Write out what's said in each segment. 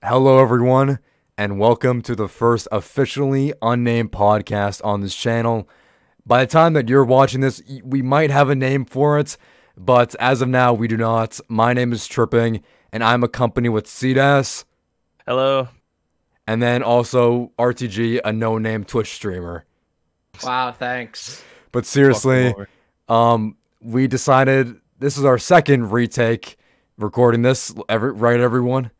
Hello, everyone, and welcome to the first officially unnamed podcast on this channel. By the time that you're watching this, we might have a name for it, but as of now, we do not. My name is Tripping, and I'm accompanied with Cedaz, Hello. and then also RTG, a no name Twitch streamer. Wow, thanks. But seriously, um, we decided this is our second retake recording this, every, right, everyone?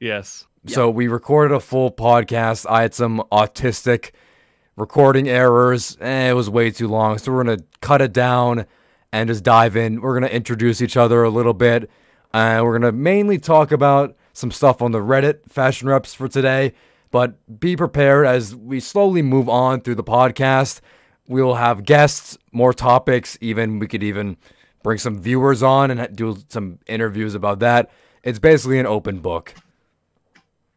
Yes. So we recorded a full podcast. I had some autistic recording errors. Eh, it was way too long. So we're going to cut it down and just dive in. We're going to introduce each other a little bit. And we're going to mainly talk about some stuff on the Reddit fashion reps for today. But be prepared as we slowly move on through the podcast. We will have guests, more topics, even we could even bring some viewers on and do some interviews about that. It's basically an open book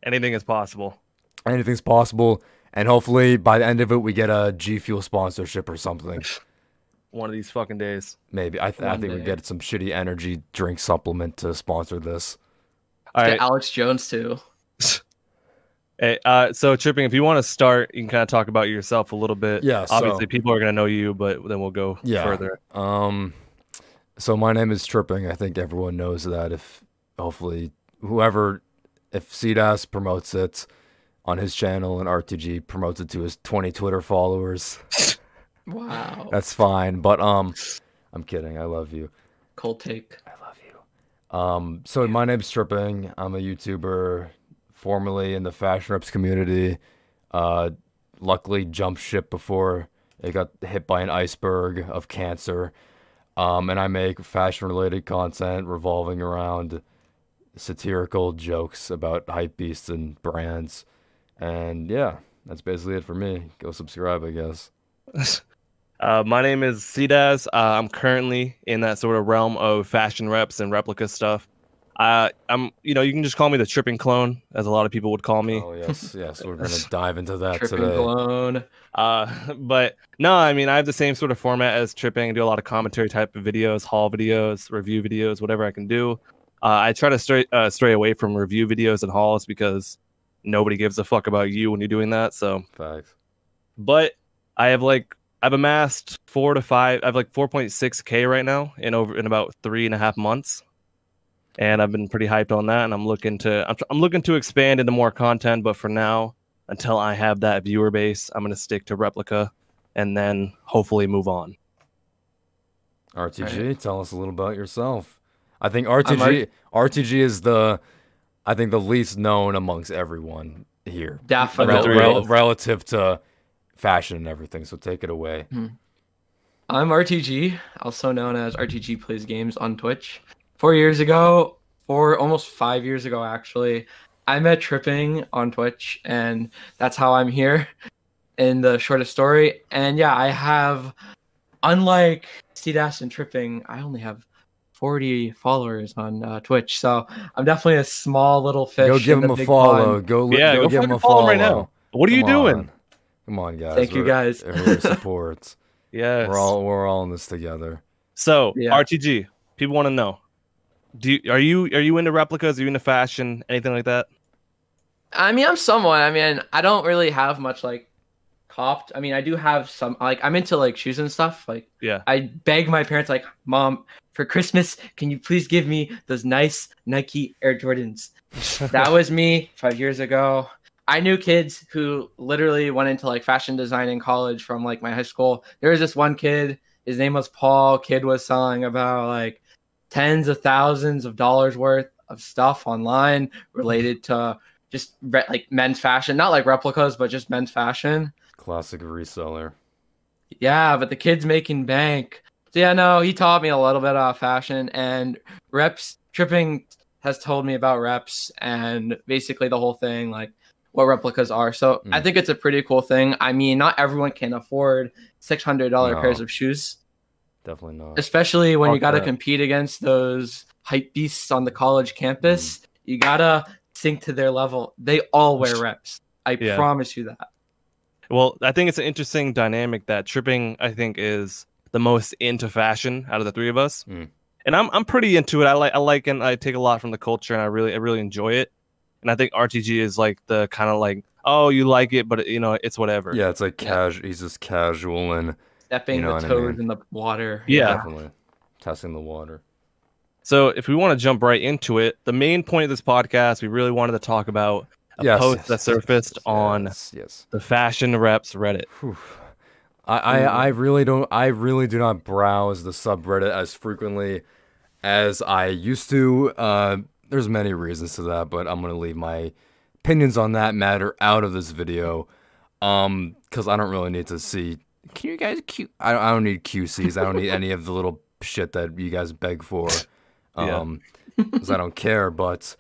Anything is possible. anything's possible. And hopefully by the end of it, we get a G Fuel sponsorship or something. One of these fucking days. Maybe I, th- I One think we get some shitty energy drink supplement to sponsor this. All Get. Alex Jones too. Hey, uh, so tripping. If you want to start, you can kind of talk about yourself a little bit. Yeah, so- Obviously, people are gonna know you, but then we'll go Yeah. further. Um, so my name is Tripping. I think everyone knows that. If hopefully whoever, if Cedaz promotes it on his channel and RTG promotes it to his 20 Twitter followers, Wow. that's fine. But um, I'm kidding. I love you. Cold take. I love you. Um, so my name's Tripping. I'm a YouTuber, formerly in the fashion reps community. Uh, luckily jumped ship before it got hit by an iceberg of cancer. Um, and I make fashion related content revolving around satirical jokes about hype beasts and brands. And yeah, that's basically it for me. Go subscribe, I guess. Uh, my name is Cedaz. Uh, I'm currently in that sort of realm of fashion reps and replica stuff. Uh, I'm, you know, you can just call me the tripping clone, as a lot of people would call me. Oh yes, yes, we're gonna dive into that Tripping today. clone. Uh, but no, I mean, I have the same sort of format as tripping. I do a lot of commentary type of videos, haul videos, review videos, whatever I can do. Uh, I try to stray uh, stray away from review videos and hauls because nobody gives a fuck about you when you're doing that. So, Facts. but I have like I've amassed four to five. I have like 4.6k right now in over in about three and a half months, and I've been pretty hyped on that. And I'm looking to I'm, tr- I'm looking to expand into more content, but for now, until I have that viewer base, I'm gonna stick to replica, and then hopefully move on. RTG, tell us a little about yourself. I think RTG Art- RTG is the I think the least known amongst everyone here. Definitely. Rel- rel- relative to fashion and everything. So take it away. Hmm. I'm RTG, also known as RTG Plays Games on Twitch. Four years ago, or almost five years ago, actually, I met Tripping on Twitch, and that's how I'm here in the shortest story. And yeah, I have, unlike Cedaz and Tripping, I only have 40 followers on uh, Twitch. So I'm definitely a small little fish. Go in give the him a follow. pond. Go, li- Yeah, go, go give him a follow follow right now. What are you doing? on. Come on, guys. Thank you, We're- guys. We're support. Yes. we're all we're all in this together. so Yeah. RTG. People want to know. Do you, are you are you into replicas? Are you into fashion? Anything like that? I mean, I'm somewhat. I mean, I don't really have much like copped. I mean, I do have some like I'm into like shoes and stuff. Like Yeah. I beg my parents like, "Mom, for Christmas, can you please give me those nice Nike Air Jordans?" That was me 5 years ago. I knew kids who literally went into like fashion design in college from like my high school. There was this one kid, his name was Paul. Kid was selling about like tens of thousands of dollars worth of stuff online related to just re- like men's fashion, not like replicas, but just men's fashion. Classic reseller. Yeah, but the kid's making bank. So yeah, no, he taught me a little bit about fashion and reps. Tripping has told me about reps and basically the whole thing, like what replicas are. So I Mm. think it's a pretty cool thing. I mean, not everyone can afford six hundred dollar No. pairs of shoes, Definitely not. especially when you got to that. compete against those hype beasts on the college campus. You gotta sink to their level. They all wear reps. I Yeah. promise you that. Well, I think it's an interesting dynamic that tripping, I think, is the most into fashion out of the three of us. Mm. And I'm I'm pretty into it. I like I like and I take a lot from the culture and I really I really enjoy it. and I think RTG is like the kind of like, oh, you like it, but you know, it's whatever. Yeah, it's like Yeah. casual. He's just casual and Stepping You know the what I toes mean. in the water. Yeah. definitely testing the water. So if we want to jump right into it, the main point of this podcast, we really wanted to talk about a Yes, post yes, that surfaced yes, on yes, the Fashion Reps Reddit. Whew. I, I, I really don't I really do not browse the subreddit as frequently as I used to. Uh, there's many reasons to that, but I'm gonna leave my opinions on that matter out of this video. Um, because I don't really need to see. Can you guys Q? I don't, I don't need QCs. I don't need any of the little shit that you guys beg for. Yeah. Um, because I don't care. But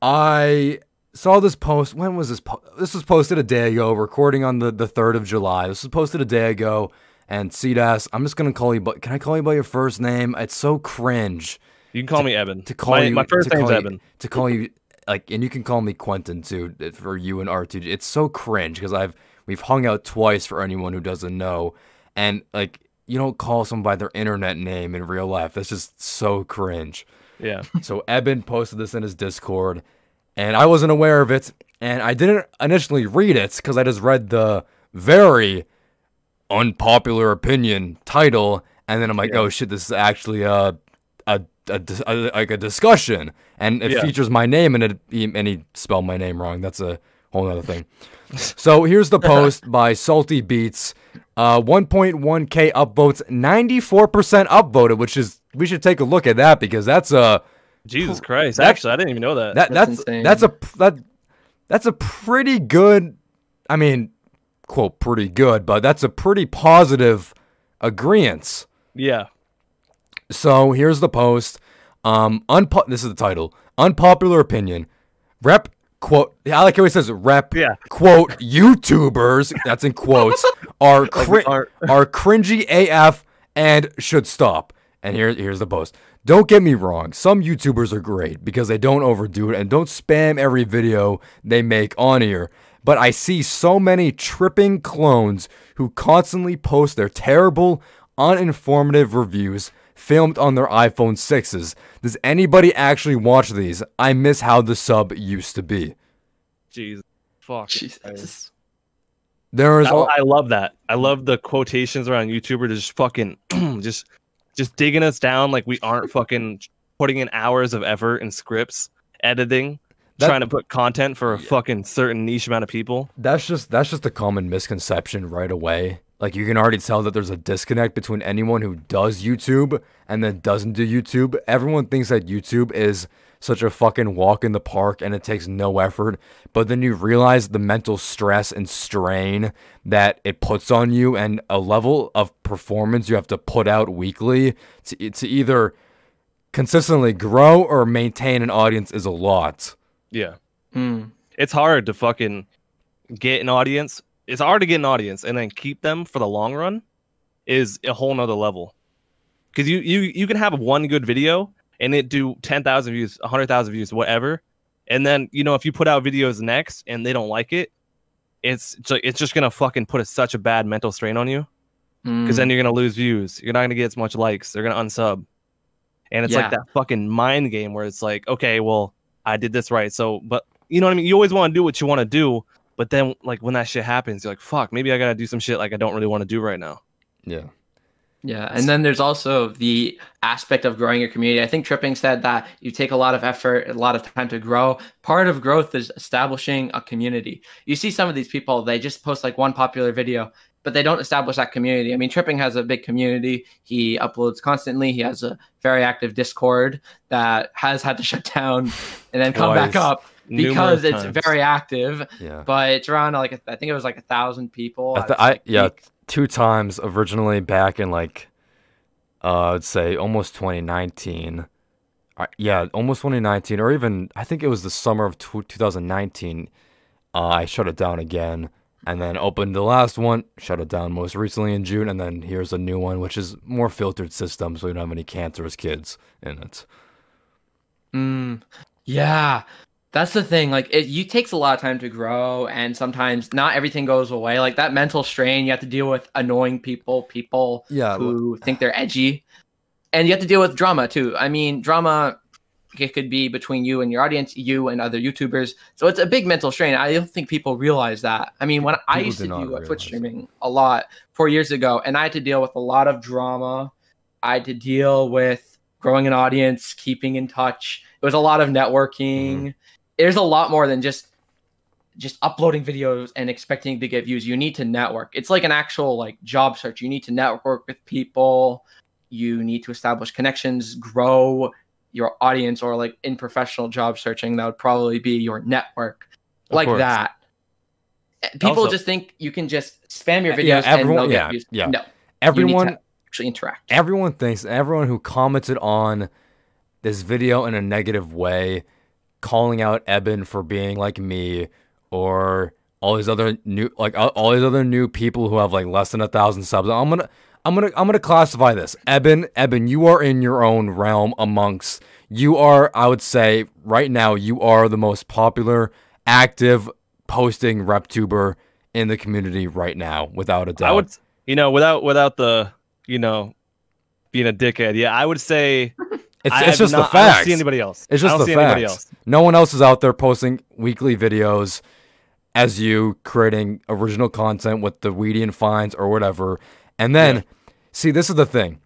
I saw this post. When was this? Po- this was posted a day ago. Recording on the the third of July. This was posted a day ago. And Cedaz, I'm just gonna call you. But can I call you by your first name? It's so cringe You can call me Evan. to call my, you. my first to name's you- Evan. To call you like, and you can call me Quentin too for you and RTG. It's so cringe because I've we've hung out twice for anyone who doesn't know, and like you don't call someone by their internet name in real life. That's just so cringe. Yeah. So Eben posted this in his Discord, and I wasn't aware of it, and I didn't initially read it because I just read the very unpopular opinion title, and then I'm like, Yeah. oh shit, this is actually a a, a, a like a discussion, and it Yeah. features my name, and it and he spelled my name wrong. That's a whole other thing. so here's the post by Salty Beats. Uh, 1.1k upvotes, 94% upvoted, which is we should take a look at that because that's a Jesus Christ. That- Actually, I didn't even know that. that That's that's that's a that that's a pretty good. I mean, quote pretty good, but that's a pretty positive agreement. yeah. So here's the post. Um, unpo- this is the title. Unpopular opinion. Rep quote. I like how he says rep. Yeah. Quote YouTubers. That's in quotes. Are Like cri- aren't- are cringy AF and should stop. And here, here's the post. Don't get me wrong, some YouTubers are great because they don't overdo it and don't spam every video they make on here. But I see so many tripping clones who constantly post their terrible, uninformative reviews filmed on their iPhone 6s. Does anybody actually watch these? I miss how the sub used to be. Jesus. Fuck. Jesus. There is I, I love that. I love the quotations around YouTuber to just fucking just just digging us down like we aren't fucking putting in hours of effort and scripts, editing, That- trying to put content for a fucking certain niche amount of people. that's just that's just a common misconception right away. Like you can already tell that there's a disconnect between anyone who does YouTube and then doesn't do YouTube. Everyone thinks that YouTube is such a fucking walk in the park and it takes no effort, but then you realize the mental stress and strain that it puts on you and a level of performance you have to put out weekly to to either consistently grow or maintain an audience is a lot. Yeah. Hmm. It's hard to fucking get an audience. It's hard to get an audience and then keep them for the long run is a whole nother level. Cause you you you can have one good video and it do ten thousand views, hundred thousand views, whatever. And then, you know, if you put out videos next and they don't like it, it's it's, like, it's just gonna fucking put a, such a bad mental strain on you. Hmm. Because then you're gonna lose views. You're not gonna get as much likes. They're gonna unsub. And it's Yeah. like that fucking mind game where it's like, okay, well, I did this right. So, but you know what I mean? You always want to do what you want to do, but then like when that shit happens, you're like, fuck, maybe I gotta do some shit like I don't really want to do right now. Yeah. Yeah, and then there's also the aspect of growing your community. I think Tripping said that you take a lot of effort, a lot of time to grow. Part of growth is establishing a community. You see some of these people, they just post like one popular video, but they don't establish that community. I mean, Tripping has a big community. He uploads constantly. He has a very active Discord that has had to shut down and then come back up because Numerous it's times. very active. Yeah. But it's around like I think it was like a thousand people. I, th- I yeah, two times originally back in like uh I'd say almost 2019. Uh, yeah, almost 2019 or even I think it was the summer of tw 2019. Uh, I shut it down again and then opened the last one, shut it down most recently in June and then here's a new one which is more filtered system so we don't have any cancerous kids in it. Mm, yeah, that's the thing. Like, it you takes a lot of time to grow, and sometimes not everything goes away. Like that mental strain, you have to deal with annoying people, people Yeah, who think they're edgy, and you have to deal with drama too. I mean, drama. it could be between you and your audience, you and other YouTubers. So it's a big mental strain. I don't think people realize that. I mean, when I used to do Twitch streaming a lot four years ago, and I had to deal with a lot of drama. I had to deal with growing an audience, keeping in touch. It was a lot of networking. Mm-hmm. There's a lot more than just just uploading videos and expecting to get views. You need to network. It's like an actual like job search. You need to network with people. You need to establish connections, grow your audience, or like in professional job searching, that would probably be your network, Of like course. that. People Also- just think you can just spam your videos Yeah, and everyone- yeah, views. yeah. No, Everyone actually interact. everyone thinks everyone who commented on this video in a negative way calling out Eben for being like me or all these other new like all all these other new people who have like less than a thousand subs i'm gonna i'm gonna i'm gonna classify this eben eben you are in your own realm amongst you are i would say right now you are the most popular active posting rep tuber in the community right now without a doubt I would, you know, without without the, you know, being a dickhead. Yeah, I would say it's, it's just the not- I don't see anybody else. It's I just don't the see anybody facts. else. No one else is out there posting weekly videos as you creating original content with the Weidian finds or whatever. And then, Yeah. see, this is the thing.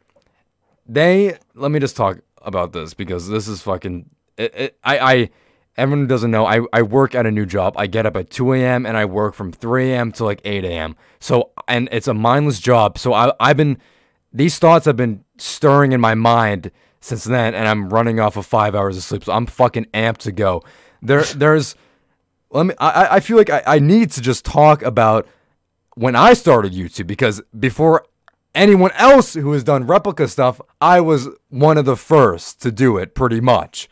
They let me just talk about this because this is fucking. It, it, I, I, everyone doesn't know, I, I work at a new job. I get up at 2 a.m. and I work from 3 a.m. to like 8 a.m. So, and it's a mindless job. So I, I've been, these thoughts have been stirring in my mind since then, and I'm running off of five hours of sleep. So I'm fucking amped to go. There, there's, let me. I, I feel like I, I need to just talk about when I started YouTube because before anyone else who has done replica stuff, I was one of the first to do it pretty much.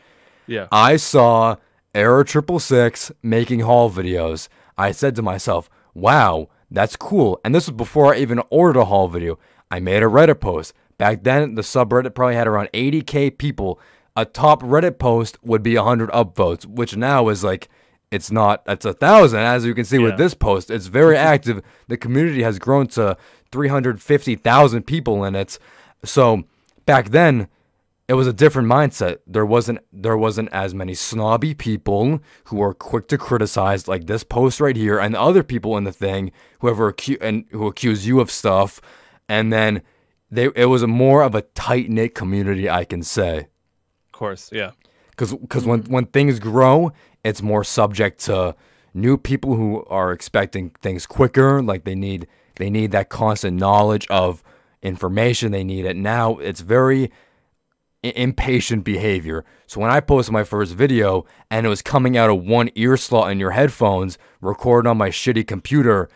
Yeah. I saw Error Triple Six making haul videos. I said to myself, "Wow, that's cool." And this was before I even ordered a haul video. I made a Reddit post. Back then, the subreddit probably had around 80k people. A top Reddit post would be 100 upvotes, which now is like it's not. That's a thousand, as you can see Yeah. with this post. It's very active. The community has grown to 350,000 people in it. So back then, it was a different mindset. There wasn't there wasn't as many snobby people who are quick to criticize like this post right here, and the other people in the thing whoever acu- and who accuse you of stuff, and then they it was a more of a tight knit community, I can say, Of course. Yeah. because when when things grow, it's more subject to new people who are expecting things quicker, like they need they need that constant knowledge of information. They need it now. It's very i- impatient behavior. So when I posted my first video and it was coming out of one ear slot in your headphones, recorded on my shitty computer,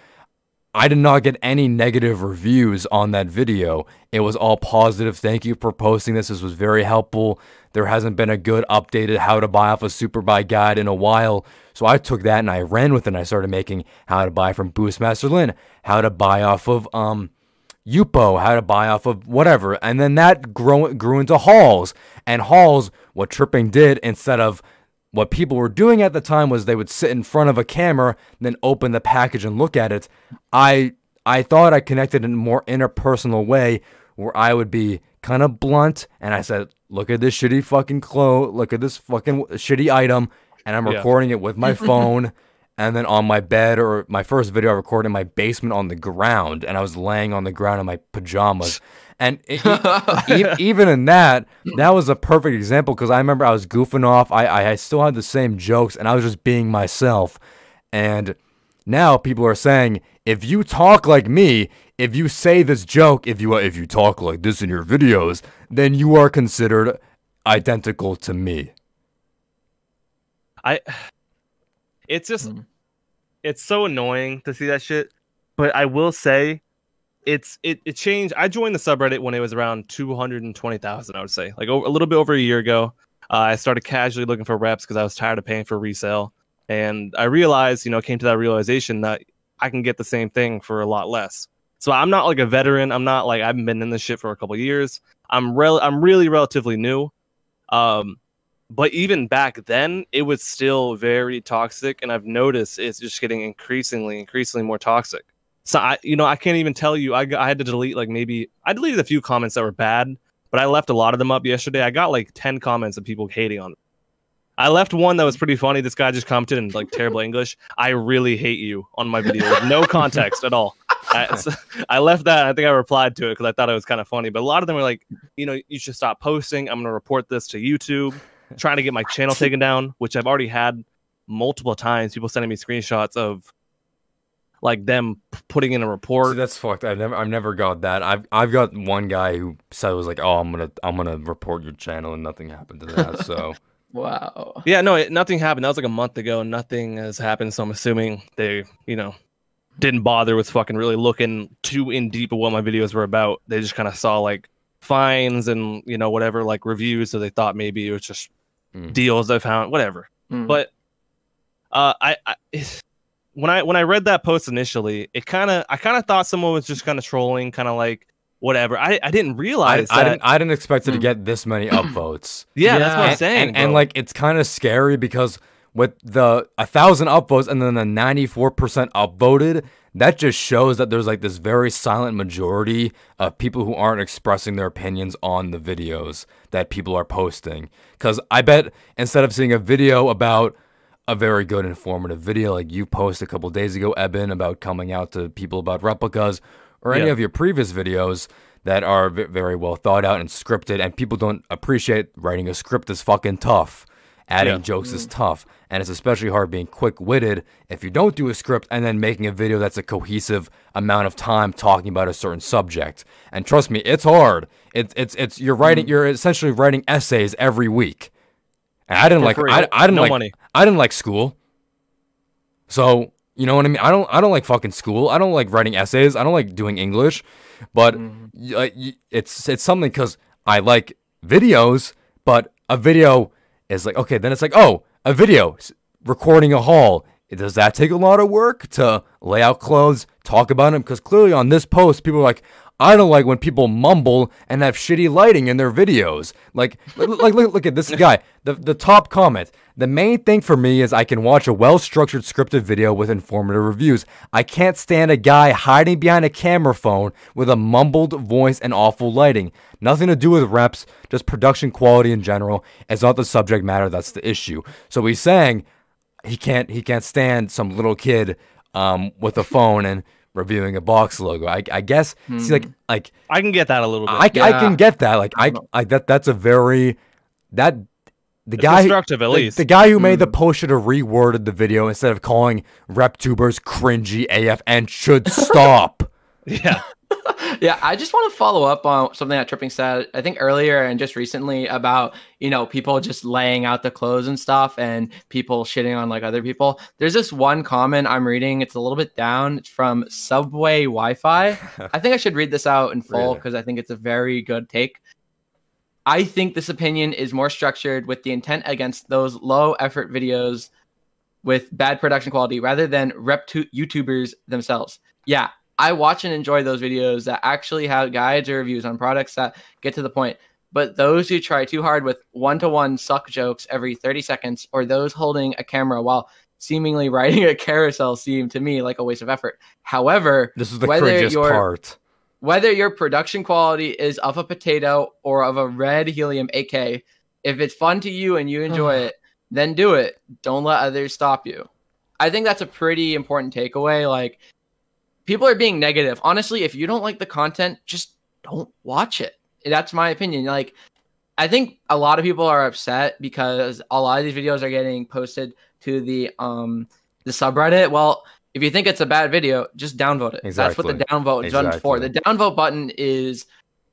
I did not get any negative reviews on that video. It was all positive. Thank you for posting this. This was very helpful. There hasn't been a good updated how to buy off a Superbuy guide in a while. So I took that and I ran with it and I started making how to buy from Boostmaster Lin, how to buy off of um Yupoo, how to buy off of whatever. And then that grew, grew into hauls. And hauls, what Tripping did instead of what people were doing at the time was they would sit in front of a camera, then open the package and look at it. I I thought I connected in a more interpersonal way where I would be kind of blunt and I said, "Look at this shitty fucking clothes, look at this fucking shitty item," and I'm Yeah. recording it with my phone. And then on my bed, or my first video I recorded in my basement on the ground, and I was laying on the ground in my pajamas. And e- even in that, that was a perfect example because I remember I was goofing off. I, I I still had the same jokes, and I was just being myself. And now people are saying, if you talk like me, if you say this joke, if you if you talk like this in your videos, then you are considered identical to me. I it's just Mhm. it's so annoying to see that shit. But I will say it's it, it changed. I joined the subreddit when it was around 220,000, I would say. Like a little bit over a year ago. Uh, I started casually looking for reps because I was tired of paying for resale. And I realized, you know, came to that realization that I can get the same thing for a lot less. So I'm not like a veteran. I'm not like I've been in this shit for a couple years. I'm rel- I'm really relatively new. Um, but even back then, it was still very toxic, and I've noticed it's just getting increasingly, increasingly more toxic. So I, you know, I can't even tell you. I, I had to delete like maybe I deleted a few comments that were bad, but I left a lot of them up yesterday. I got like ten comments of people hating on. I left one that was pretty funny. This guy just commented in like terrible English. I really hate you on my video with no context at all. I, so I left that. I think I replied to it because I thought it was kind of funny. But a lot of them were like, you know, you should stop posting. I'm going to report this to YouTube, trying to get my channel taken down, which I've already had multiple times. People sending me screenshots of like them putting in a report. See, that's fucked. I've never, I've never got that. I've, I've got one guy who said it was like, "Oh, I'm gonna, I'm gonna report your channel," and nothing happened to that. So Wow. Yeah, no, it, nothing happened. That was like a month ago, and nothing has happened. So I'm assuming they, you know, didn't bother with fucking really looking too in deep of what my videos were about. They just kind of saw like fines and you know whatever like reviews, so they thought maybe it was just Mm. deals they found, whatever. Mm. But uh, I, I when I when I read that post initially, it kind of I kind of thought someone was just kind of trolling, kind of like whatever. I I didn't realize I that. didn't, I didn't expect it to Mm. get this many upvotes. yeah, that's what I'm saying. and, and bro. like it's kind of scary because with the a thousand upvotes and then the 94% upvoted that just shows that there's like this very silent majority of people who aren't expressing their opinions on the videos that people are posting because i bet instead of seeing a video about a very good informative video like you posted a couple days ago eben about coming out to people about replicas or any Yeah. of your previous videos that are v- very well thought out and scripted and people don't appreciate writing a script is fucking tough adding Yeah. jokes is tough and it's especially hard being quick-witted if you don't do a script and then making a video that's a cohesive amount of time talking about a certain subject and trust me it's hard it's it's it's you're writing you're essentially writing essays every week and i didn't For like free. I, I didn't No like money. i didn't like school so you know what I mean? I don't I don't like fucking school. I don't like writing essays. I don't like doing English, but y- uh, it's it's something because I like videos. But a video is like okay, then it's like oh, a video recording a haul. Does that take a lot of work to lay out clothes, talk about them? Because clearly on this post, people are like, I don't like when people mumble and have shitty lighting in their videos. Like, like, look, look at this guy. The the top comment. The main thing for me is I can watch a well-structured scripted video with informative reviews. I can't stand a guy hiding behind a camera phone with a mumbled voice and awful lighting. Nothing to do with reps, just production quality in general. It's not the subject matter that's the issue. So he's saying he can't he can't stand some little kid um with a phone and reviewing a box logo. I, I guess see like hmm. like I can get that a little bit. I, I can get that like I, know. I that that's a very that the It's guy constructive, at the, least. the guy who made the hmm. post should have reworded the video instead of calling RepTubers cringy AF and should stop. yeah. Yeah, I just want to follow up on something that Tripping said, I think earlier and just recently about, you know, people just laying out the clothes and stuff and people shitting on like other people. There's this one comment I'm reading. It's a little bit down. It's from Subway Wi Fi. I think I should read this out in full Really? because I think it's a very good take. I think this opinion is more structured with the intent against those low effort videos with bad production quality rather than rep to YouTubers themselves. Yeah, I watch and enjoy those videos that actually have guides or reviews on products that get to the point. But those who try too hard with one to one suck jokes every 30 seconds, or those holding a camera while seemingly riding a carousel seem to me like a waste of effort. However, This is the Whether you're- part. whether your production quality is of a potato or of a RED Helium 8K, if it's fun to you and you enjoy it, then do it. Don't let others stop you. I think that's a pretty important takeaway. Like, people are being negative. Honestly, if you don't like the content, just don't watch it. That's my opinion. Like, I think a lot of people are upset because a lot of these videos are getting posted to the um the subreddit. Well, if you think it's a bad video, just downvote it. That's what the downvote is done for. The downvote button is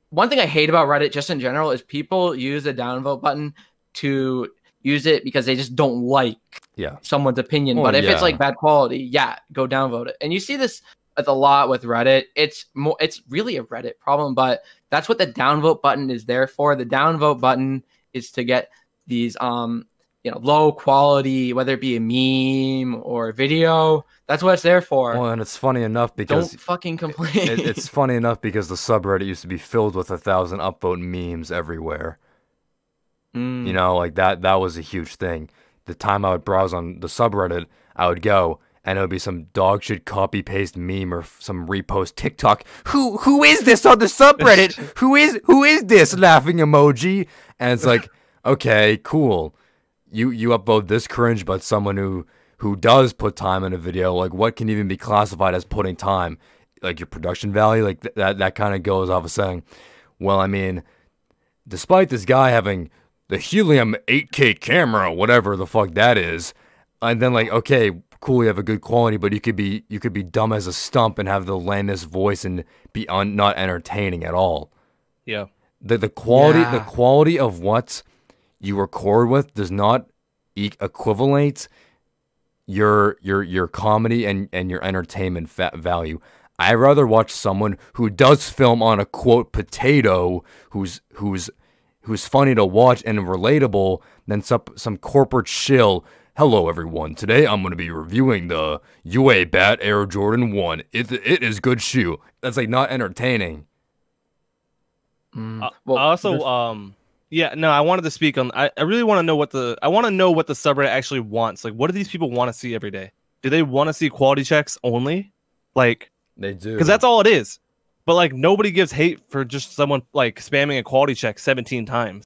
one thing I hate about Reddit just in general is people use the downvote button to use it because they just don't like Yeah. someone's opinion. Well, but if it's like bad quality, yeah, go downvote it. And you see this with a lot with Reddit. It's more it's really a Reddit problem, but that's what the downvote button is there for. The downvote button is to get these um you know low quality, whether it be a meme or a video. That's what it's there for. Well, and it's funny enough because don't fucking complain. it, it's funny enough because the subreddit used to be filled with a thousand upvote memes everywhere. Mm. You know, like that that was a huge thing. The time I would browse on the subreddit, I would go and it would be some dog shit copy paste meme or some repost TikTok. Who who is this on the subreddit? who is who is this laughing emoji? And it's like, okay, cool. you you upload this cringe, but someone who who does put time in a video, like what can even be classified as putting time? Like your production value, like th- that that kind of goes off of saying, well, I mean, despite this guy having the helium 8K camera, whatever the fuck that is, and then like, okay, cool, you have a good quality, but you could be you could be dumb as a stump and have the lamest voice and be un- not entertaining at all. Yeah. The the quality the quality of what you record with does not e- equivalent your your your comedy and and your entertainment fa- value. I'd rather watch someone who does film on a quote potato who's who's who's funny to watch and relatable than some some corporate shill. Hello everyone. Today I'm going to be reviewing the UA Bat Air Jordan 1. It it is good shoe. That's like not entertaining. Mm, Uh, well, also, there's- um, yeah, no, I wanted to speak on. I, I really want to know what the I want to know what the subreddit actually wants. Like, what do these people want to see every day? Do they want to see quality checks only? Like, They do. because that's all it is. But like, nobody gives hate for just someone like spamming a quality check 17 times.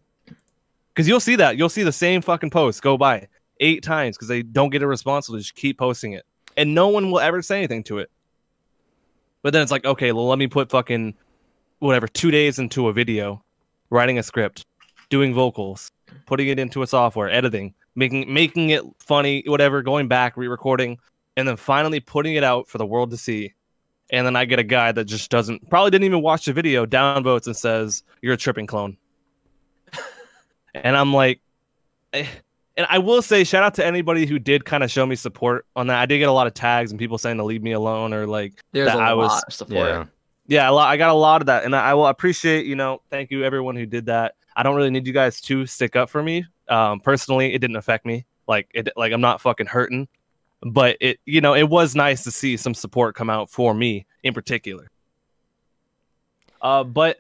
Because you'll see that you'll see the same fucking post go by eight times because they don't get a response. So they just keep posting it, and no one will ever say anything to it. But then it's like, okay, well, let me put fucking whatever two days into a video, writing a script, doing vocals, putting it into a software, editing, making making it funny, whatever, going back, re-recording, and then finally putting it out for the world to see. And then I get a guy that just doesn't probably didn't even watch the video, downvotes and says, You're a tripping clone. and I'm like eh. And I will say shout out to anybody who did kind of show me support on that. I did get a lot of tags and people saying to leave me alone or like there's that a I lot was- of support. yeah. yeah, a lot, I got a lot of that, and I will appreciate. You know, thank you everyone who did that. I don't really need you guys to stick up for me. Um, personally, it didn't affect me. Like it, like I'm not fucking hurting, but it, you know, it was nice to see some support come out for me in particular. Uh, but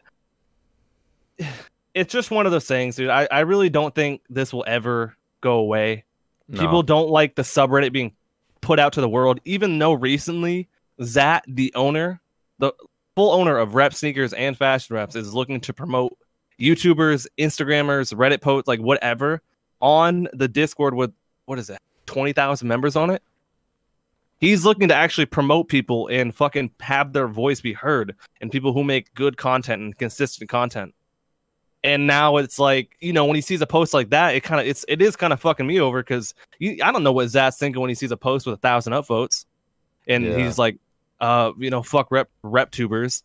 it's just one of those things, dude. I, I really don't think this will ever go away. No. people don't like the subreddit being put out to the world. Even though recently zat the owner the full owner of rep sneakers and fashion reps is looking to promote youtubers instagrammers reddit posts like whatever on the discord with what is it 20000 members on it? He's looking to actually promote people and fucking have their voice be heard and people who make good content and consistent content and now it's like you know when he sees a post like that it kind of it's it is kind of fucking me over because i don't know what zat's thinking when he sees a post with a thousand upvotes. And Yeah. he's like uh you know fuck rep rep tubers.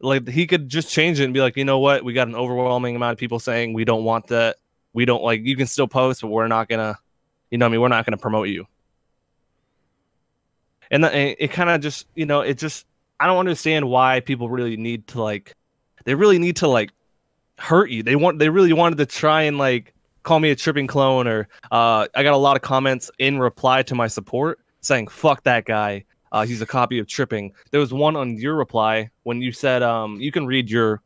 Like he could just change it and be like you know what? We got an overwhelming amount of people saying we don't want that. We don't like you can still post but we're not gonna you know what i mean? We're not gonna promote you. And the- it, it kind of just you know it just i don't understand why people really need to like they really need to like hurt you. They want they really wanted to try and like call me a tripping clone or uh I got a lot of comments in reply to my support saying fuck that guy. Uh he's a copy of tripping. There was one on your reply when you said um you can read your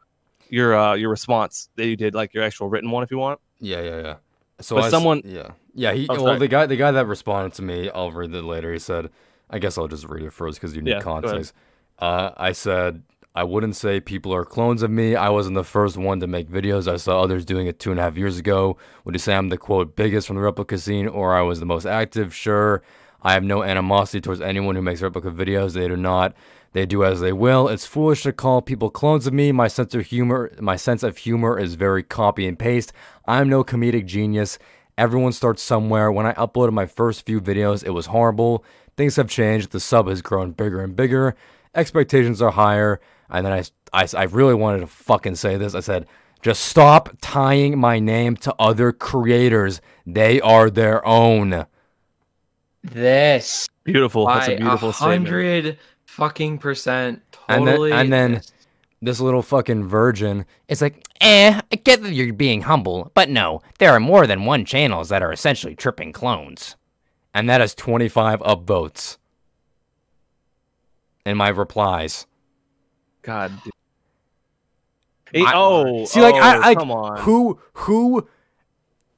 your uh your response that you did like your actual written one if you want. Yeah, yeah, yeah. So But I someone- yeah, yeah. He Oh, well, sorry. the guy, the guy that responded to me, I'll read it later. He said, "I guess I'll just read it first because you need Yeah, context." Uh, I said, "I wouldn't say people are clones of me. I wasn't the first one to make videos. I saw others doing it two and a half years ago. Would you say I'm the quote biggest from the replica scene, or I was the most active? Sure. I have no animosity towards anyone who makes replica videos. They do not." They do as they will. It's foolish to call people clones of me. My sense of humor, my sense of humor is very copy and paste. I'm no comedic genius. Everyone starts somewhere. When I uploaded my first few videos, it was horrible. Things have changed. The sub has grown bigger and bigger. Expectations are higher. And then I, I, I really wanted to fucking say this. I said, just stop tying my name to other creators. They are their own. This Beautiful. That's a beautiful statement. hundred fucking percent. And then- Totally. and then- this. This little fucking virgin It's like, eh, I get that you're being humble, but no, there are more than one channels that are essentially tripping clones. and that has 25 upvotes in my replies. God. dude. I- oh, See, like, oh, I, I, come on. who, who,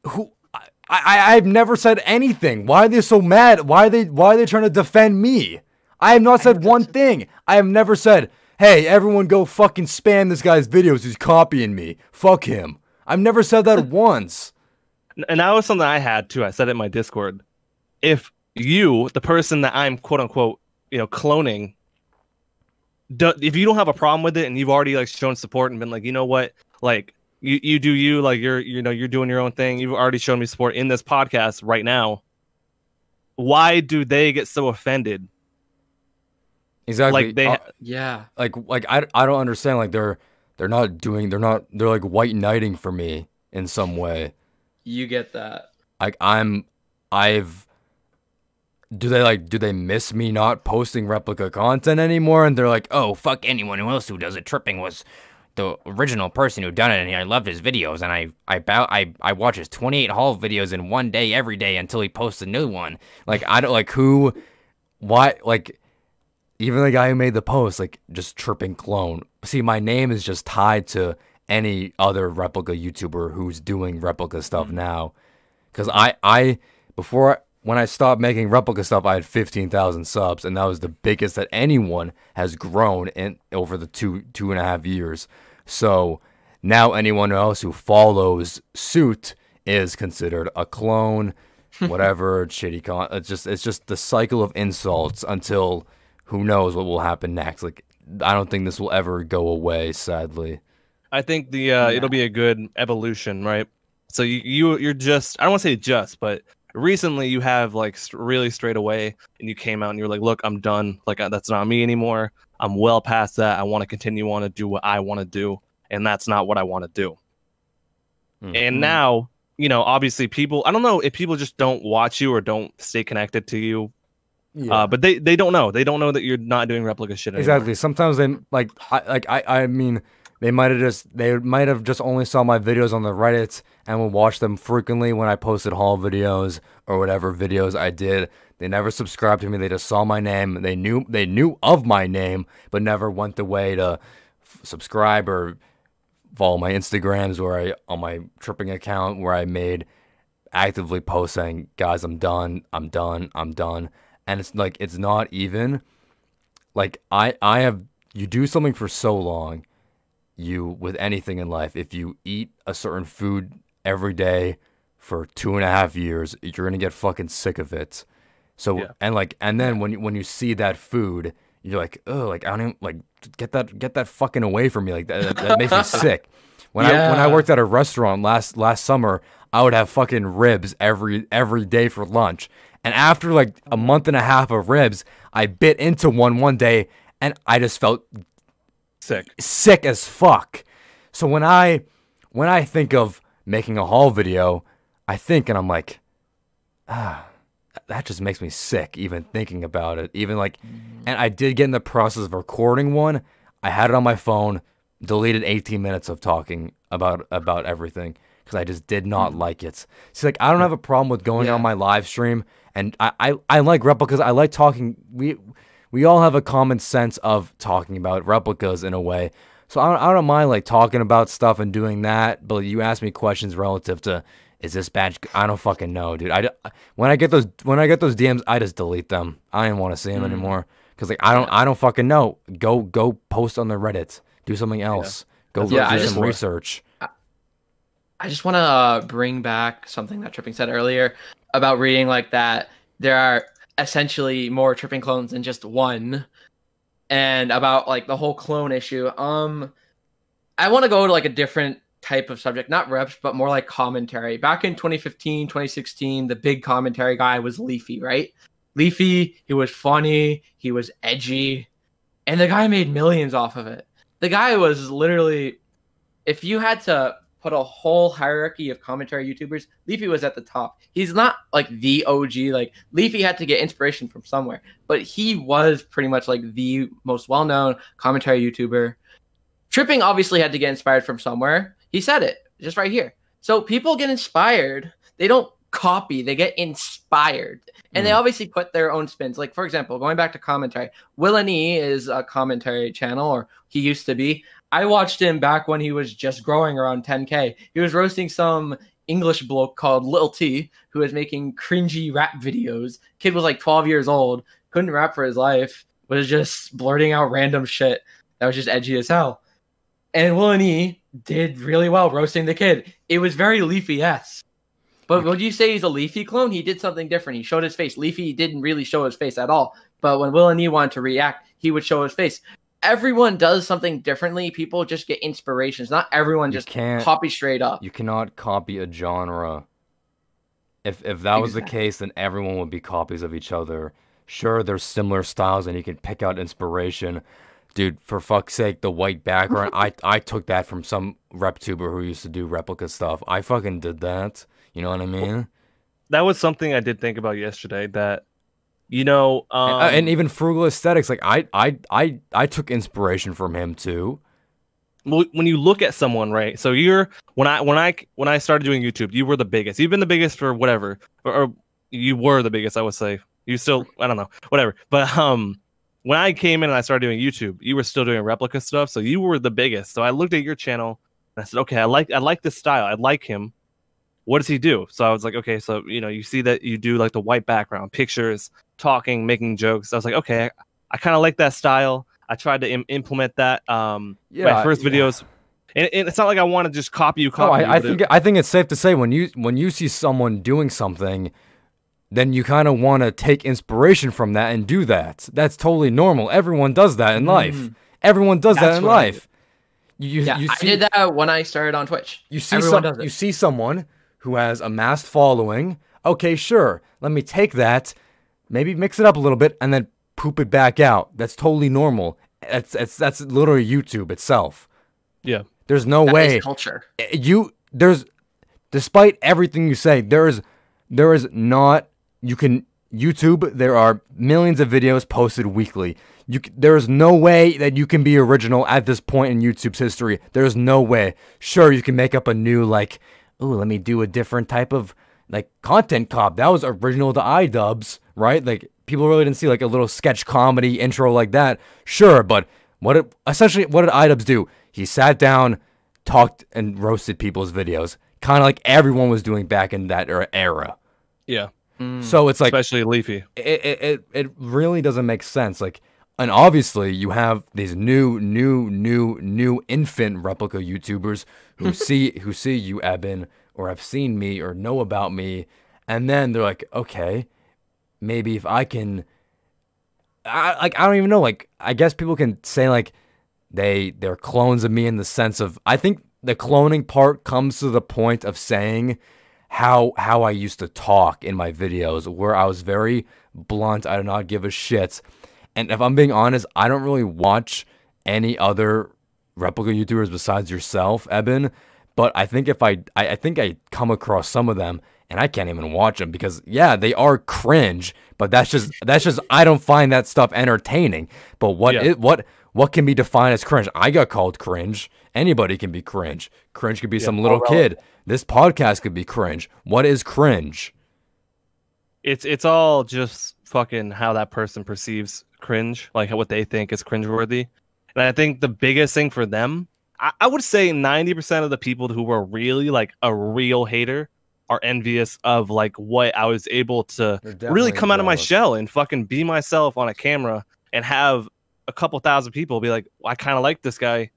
who, I, I, I've never said anything. Why are they so mad? Why are they, why are they trying to defend me? I have not said one thing. I have never said, hey, everyone go fucking spam this guy's videos. He's copying me. Fuck him. I've never said that once. and that was something I had too. I said it in my Discord. If you, the person that I'm quote unquote, you know, cloning, do, if you don't have a problem with it and you've already like shown support and been like, you know what, like you, you do you, like you're you know you're doing your own thing. You've already shown me support in this podcast right now. Why do they get so offended? Exactly. Like they, Uh, Yeah. like like I, I don't understand like they're they're not doing they're not they're like white knighting for me in some way You get that. like i'm i've do they like do they miss me not posting replica content anymore and they're like oh Fuck anyone who else who does it. Tripping was the original person who done it, and I loved his videos. And I I bow, I I watch his 28 haul videos in one day every day until he posts a new one. like i don't like who why like even the guy who made the post like just tripping clone see my name is just tied to any other replica youtuber who's doing replica stuff mm. now because i i before when i stopped making replica stuff i had 15000 subs and that was the biggest that anyone has grown in over the two two and a half years so now anyone else who follows suit is considered a clone whatever shitty con it's just it's just the cycle of insults until who knows what will happen next like i don't think this will ever go away sadly I think the uh, Yeah. it'll be a good evolution, right? So you, you you're just I don't want to say just, but recently you have like really straight away, and you came out and you're like, look, I'm done. Like uh, that's not me anymore. I'm well past that. I want to continue on to do what I want to do, and that's not what I want to do. Hmm. And now, you know, obviously people. I don't know if people just don't watch you or don't stay connected to you. Uh, but they they don't know. They don't know that you're not doing replica shit anymore. Exactly. Sometimes they like I like I I mean they might have just they might have just only saw my videos on the Reddit and would watch them frequently when I posted haul videos or whatever videos I did. They never subscribed to me. They just saw my name. They knew they knew of my name, but never went the way to f- subscribe or follow my Instagrams where I on my tripping account where I made actively post saying, "Guys, I'm done. I'm done. I'm done." And it's like it's not even like I I have you do something for so long, you with anything in life, if you eat a certain food every day for two and a half years, you're gonna get fucking sick of it. So Yeah. and like and then when you when you see that food, you're like, oh, like I don't even, like get that get that fucking away from me. Like that that, that makes me sick. When I when I worked at a restaurant last last summer, I would have fucking ribs every every day for lunch. And after like a mm-hmm. month and a half of ribs, I bit into one one day and I just felt Sick. sick as fuck. So when I when I think of making a haul video, I think and I'm like, ah, that just makes me sick even thinking about it. Even like, and I did get in the process of recording one. I had it on my phone, deleted 18 minutes of talking about about everything because I just did not like it. See, like I don't have a problem with going Yeah. on my live stream, and I I, I like replicas. I like talking. We we all have a common sense of talking about replicas in a way. So I don't, I don't mind like talking about stuff and doing that. But you ask me questions relative to is this badge? I don't fucking know, dude. I when I get those when I get those DMs, I just delete them. I don't want to see them anymore because like I don't I don't fucking know. Go go post on the Reddit. Do something else. Go That's do I some just- research. I just want to uh, bring back something that Tripping said earlier about reading like that. There are essentially more Tripping clones than just one, and about like the whole clone issue. Um, I want to go to like a different type of subject, not reps, but more like commentary. Back in 2015, 2016, the big commentary guy was Leafy, right? Leafy, he was funny, he was edgy, and the guy made millions off of it. The guy was literally, if you had to put a whole hierarchy of commentary YouTubers, Leafy was at the top. He's not like the OG. Like Leafy had to get inspiration from somewhere, but he was pretty much like the most well-known commentary YouTuber. Tripping obviously had to get inspired from somewhere. He said it just right here. So people get inspired. They don't copy. They get inspired, and they Mm. obviously put their own spins. Like for example, going back to commentary, Will and E is a commentary channel, or he used to be. I watched him back when he was just growing around 10k. He was roasting some English bloke called Lil T, who was making cringy rap videos. Kid was like 12 years old, couldn't rap for his life, was just blurting out random shit that was just edgy as hell. And Will and E did really well roasting the kid. It was very leafy esque. But would you say he's a Leafy clone? He did something different. He showed his face. Leafy didn't really show his face at all. But when Will and E wanted to react, he would show his face. Everyone does something differently. People just get inspirations. Not everyone You just can't- copy straight up. You cannot copy a genre. If if that was the case, then everyone would be copies of each other. Sure, there's similar styles and you can pick out inspiration. Dude, for fuck's sake, the white background, I I took that from some rep tuber who used to do replica stuff. I fucking did that. You know what I mean? That was something I did think about yesterday. That you know, um, and, uh, and even frugal aesthetics, like I I I I took inspiration from him too. well, when you look at someone, right? So you're when I when I when I started doing YouTube, you were the biggest. You've been the biggest for whatever, or, or you were the biggest. I would say you still. I don't know, whatever. But um, when I came in and I started doing YouTube, you were still doing replica stuff. So you were the biggest. So I looked at your channel and I said, okay, I like I like this style. I like him. What does he do? So I was like, okay, so you know, you see that you do like the white background, pictures, talking, making jokes. I was like, okay, I, I kind of like that style. I tried to Im- implement that. Um, my first yeah. videos, and, and it's not like I want to just copy you, No, copy. you, I, I think it- I think it's safe to say when you when you see someone doing something, then you kind of want to take inspiration from that and do that. That's totally normal. Everyone does that in life. Mhm. Everyone does that in what I life. You you, Yeah, you I see did that when I started on Twitch. you see Everyone some, you see someone who has a massed following. Okay, sure. Let me take that, maybe mix it up a little bit, and then poop it back out. That's totally normal. That's that's that's literally YouTube itself. yeah, There's no That is way culture. Eh, you there's despite everything you say there is there is not you can youtube there are millions of videos posted weekly you there is no way that you can be original at this point in youtube's history there's no way sure you can make up a new like ooh let me do a different type of like content cop that was original to iDubbbz right like people really didn't see like a little sketch comedy intro like that sure but what it, essentially what did iDubbbz do he sat down talked and roasted people's videos, kind of like everyone was doing back in that era- era. yeah, mm. So it's like especially Leafy. it, it, it, it really doesn't make sense. Like, and obviously you have these new, new, new, new infant replica YouTubers who see who see you, Eben, or have seen me or know about me, and then they're like, okay, maybe if I can, I like I don't even know. Like, I guess people can say like they they're clones of me in the sense of I think the cloning part comes to the point of saying how how I used to talk in my videos where I was very blunt, I did not give a shit. And if I'm being honest, I don't really watch any other replica YouTubers besides yourself, Eben. But I think if I, I I think I come across some of them and I can't even watch them because yeah, they are cringe, but that's just that's just I don't find that stuff entertaining. But what Yeah. it what what can be defined as cringe? I got called cringe. Anybody can be cringe. Cringe could be some little kid. This podcast could be cringe. What is cringe? It's it's all just fucking how that person perceives cringe, like what they think is cringeworthy. And I think the biggest thing for them, I, I would say ninety percent of the people who were really like a real hater are envious of like what I was able to really come out of my shell and fucking be myself on a camera and have a couple thousand people be like, I kind of like this guy.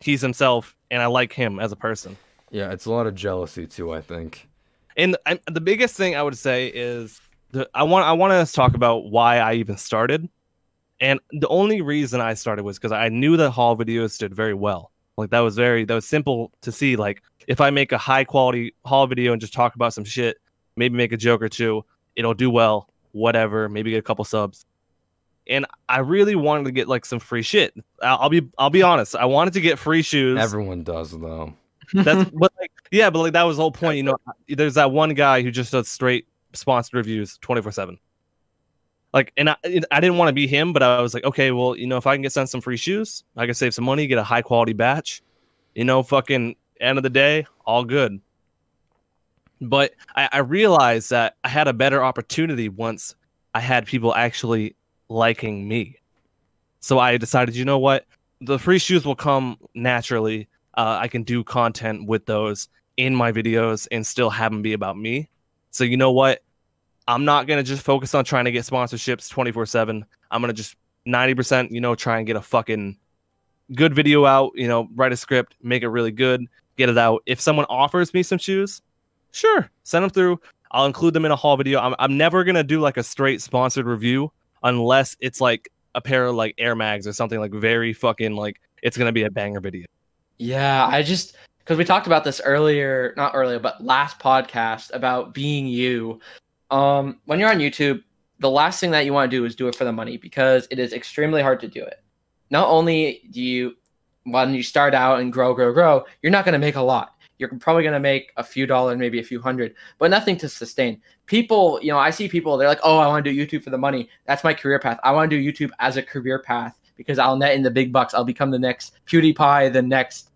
He's himself, and I like him as a person. Yeah, it's a lot of jealousy too. I think. And I, the biggest thing I would say is the, I want I want to talk about why I even started. And the only reason I started was because I knew that haul videos did very well. Like that was very that was simple to see. Like if I make a high quality haul video and just talk about some shit, maybe make a joke or two, it'll do well. Whatever, maybe get a couple subs. And I really wanted to get like some free shit. I'll, I'll be I'll be honest. I wanted to get free shoes. Everyone does though. That's but like yeah, but like that was the whole point. You know, there's that one guy who just does straight sponsored reviews 24 seven. Like, and I I didn't want to be him, but I was like, okay, well, you know, if I can get sent some free shoes, I can save some money, get a high quality batch. You know, fucking end of the day, all good. But I, I realized that I had a better opportunity once I had people actually liking me. So I decided, you know what? The free shoes will come naturally. Uh, I can do content with those in my videos and still have them be about me. So you know what? I'm not gonna just focus on trying to get sponsorships 24 seven. I'm gonna just 90 percent, you know, try and get a fucking good video out. You know, write a script, make it really good, get it out. If someone offers me some shoes, Sure, send them through. I'll include them in a haul video. I'm I'm never gonna do like a straight sponsored review unless it's like a pair of like Air Mags or something like very fucking like it's gonna be a banger video. Yeah, I just because we talked about this earlier, not earlier, but last podcast about being you. Um, when you're on YouTube, the last thing that you want to do is do it for the money because it is extremely hard to do it. Not only do you, when you start out and grow, grow, grow, you're not going to make a lot. You're probably going to make a few dollars, maybe a few hundred, but nothing to sustain. People, you know, I see people, they're like, oh, I want to do YouTube for the money. That's my career path. I want to do YouTube as a career path because I'll net in the big bucks. I'll become the next PewDiePie, the next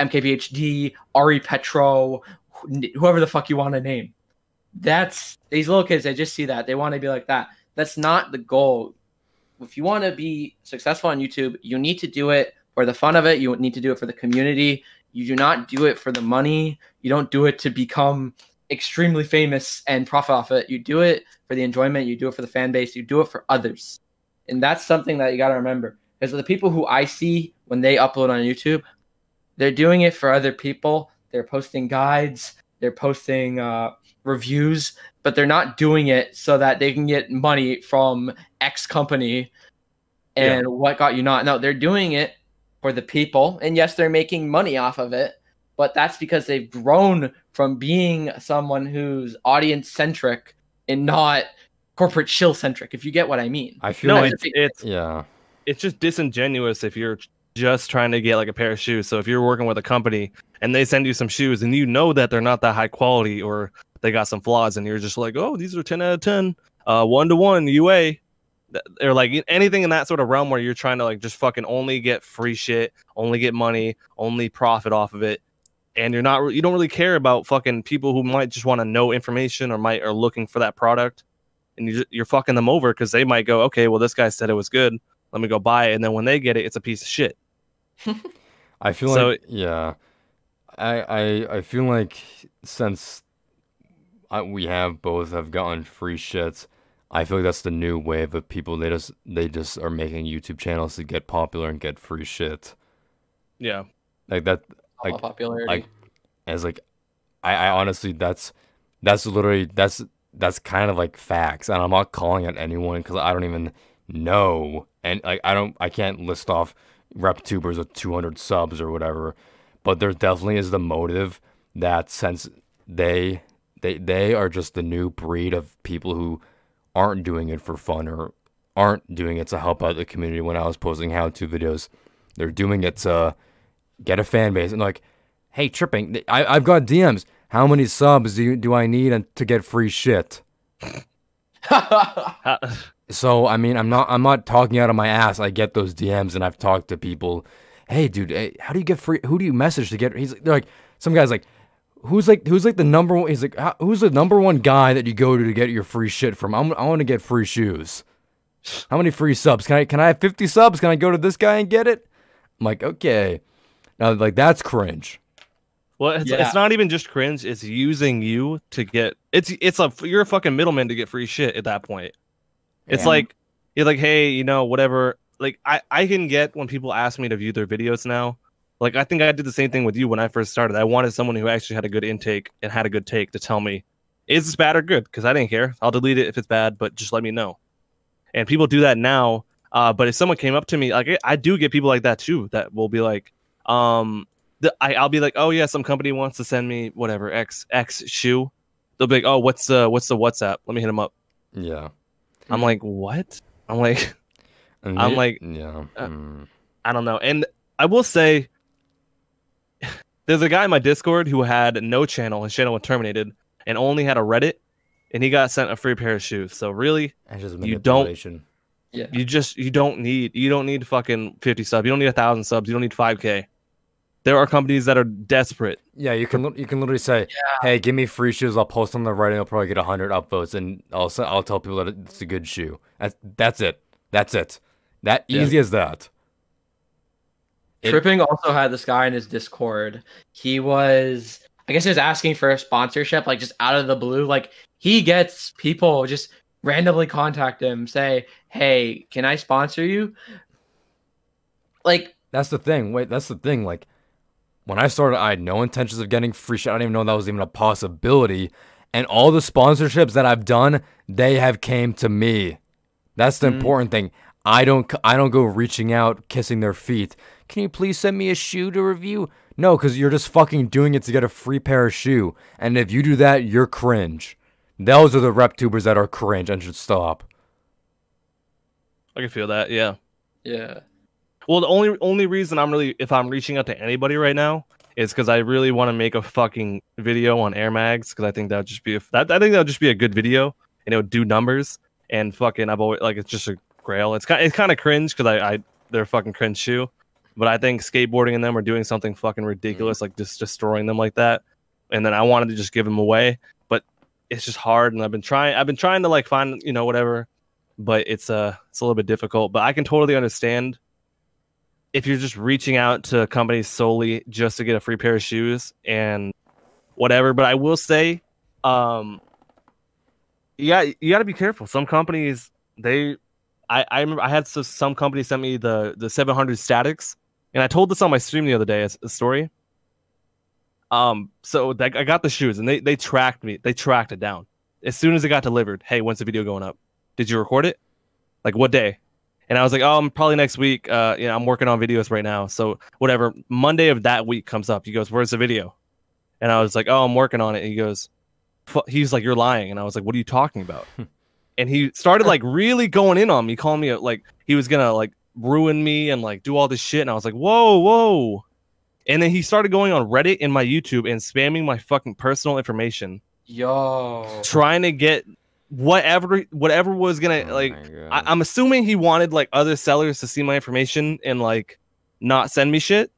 MKBHD, Ari Petro, whoever the fuck you want to name. That's these little kids. They just see that they want to be like that. That's not the goal. If you want to be successful on YouTube, you need to do it for the fun of it. You need to do it for the community. You do not do it for the money. You don't do it to become extremely famous and profit off it. You do it for the enjoyment. You do it for the fan base. You do it for others. And that's something that you got to remember. Because the people who I see when they upload on YouTube, they're doing it for other people. They're posting guides, they're posting uh, reviews, but they're not doing it so that they can get money from X company and what got you not. No, they're doing it for the people. And yes, they're making money off of it, but that's because they've grown from being someone who's audience centric and not corporate shill centric, if you get what I mean. I feel No, like it's it's yeah. it's just disingenuous if you're just trying to get like a pair of shoes. So if you're working with a company and they send you some shoes and you know that they're not that high quality or they got some flaws and you're just like, oh, these are 10 out of 10, uh, one to one UA. Th- Or like anything in that sort of realm where you're trying to like just fucking only get free shit, only get money, only profit off of it. And you're not, you don't really care about fucking people who might just want to know information or might are looking for that product. And you just, you're fucking them over because they might go, okay, well, this guy said it was good let me go buy it and then when they get it it's a piece of shit I feel So- like yeah, I I I feel like since I, we have both have gotten free shit, I feel like that's the new wave of people. They just they just are making YouTube channels to get popular and get free shit. yeah Like that, All popularity. like as like, I I honestly that's that's literally that's that's kind of like facts, and I'm not calling it anyone because I don't even know, and like I don't I can't list off rep tubers with 200 subs or whatever, but there definitely is the motive that since they they they are just the new breed of people who aren't doing it for fun or aren't doing it to help out the community. When I was posting how-to videos, they're doing it to get a fan base and like, hey, tripping, I I've got DMs. How many subs do you, do I need and to get free shit? So I mean, I'm not I'm not talking out of my ass. I get those DMs and I've talked to people. Hey, dude, hey, how do you get free? Who do you message to get? He's they're like some guys like. Who's like who's like the number one? He's like who's the number one guy that you go to to get your free shit from? I'm, I want to get free shoes. How many free subs? Can I can I have 50 subs? Can I go to this guy and get it? I'm like okay, now like that's cringe. well it's, Yeah. it's not even just cringe it's using you to get it's it's a you're a fucking middleman to get free shit at that point it's Yeah. like you're like hey you know whatever like i i can get when people ask me to view their videos now like i think i did the same thing with you when i first started i wanted someone who actually had a good intake and had a good take to tell me is this bad or good because i didn't care i'll delete it if it's bad but just let me know and people do that now uh, but if someone came up to me like I, do get people like that too that will be like um the, I, i'll be like oh yeah some company wants to send me whatever x x shoe they'll be like oh what's the what's the whatsapp let me hit them up Yeah. i'm like what i'm like I'm like, yeah. uh, mm. I don't know. And I will say, there's a guy in my Discord who had no channel. His channel was terminated and only had a Reddit, and he got sent a free pair of shoes. So really, just you don't- yeah. you just you don't need you don't need fucking 50 subs. You don't need a thousand subs. You don't need 5k. There are companies that are desperate. Yeah, you can you can literally say, "Hey, give me free shoes. I'll post on the Reddit. I'll probably get hundred upvotes, and I'll I'll tell people that it's a good shoe. That's that's it. That's it. That Yeah. easy as that. It- Tripping also had this guy in his Discord. He was, I guess, he was asking for a sponsorship, like just out of the blue. Like he gets people just randomly contact him, say, "Hey, can I sponsor you?" Like, That's the thing. Wait, that's the thing. Like, when I started, I had no intentions of getting free shit. I didn't even know that was even a possibility. And all the sponsorships that I've done, they have came to me. That's the Mm. important thing. I don't I don't go reaching out, kissing their feet. Can you please send me a shoe to review? No, because you're just fucking doing it to get a free pair of shoe. And if you do that, you're cringe. Those are the rep tubers that are cringe and should stop. I can feel that. Yeah. Yeah. Well, the only only reason I'm really if I'm reaching out to anybody right now is because I really want to make a fucking video on Air Mags because I think that would just be a, that I think that would just be a good video and it would do numbers and fucking I've always like it's just a It's kind it's kind of cringe because I, I they're a fucking cringe shoe, but I think skateboarding in them or doing something fucking ridiculous like just destroying them like that, and then I wanted to just give them away, but it's just hard and I've been trying I've been trying to like find you know whatever, but it's uh it's a little bit difficult. But I can totally understand if you're just reaching out to companies solely just to get a free pair of shoes and whatever. But I will say, um, yeah, you got to be careful. Some companies, they, I, I remember I had so, some company sent me the the 700 statics, and I told this on my stream the other day as a story. Um, so I got the shoes, and they they tracked me. They tracked it down as soon as it got delivered. Hey, when's the video going up? Did you record it? Like what day? And I was like, oh, I'm probably next week. Uh, you know, I'm working on videos right now. So whatever. Monday of that week comes up. He goes, where's the video? And I was like, oh, I'm working on it. And he goes, he's like, you're lying. And I was like, what are you talking about? and he started like really going in on me, calling me a- like he was gonna like ruin me and like do all this shit. And I was like, whoa, whoa. And then he started going on Reddit and my YouTube and spamming my fucking personal information, Yo. trying to get whatever whatever was gonna Oh like. I, I'm assuming he wanted like other sellers to see my information and like not send me shit,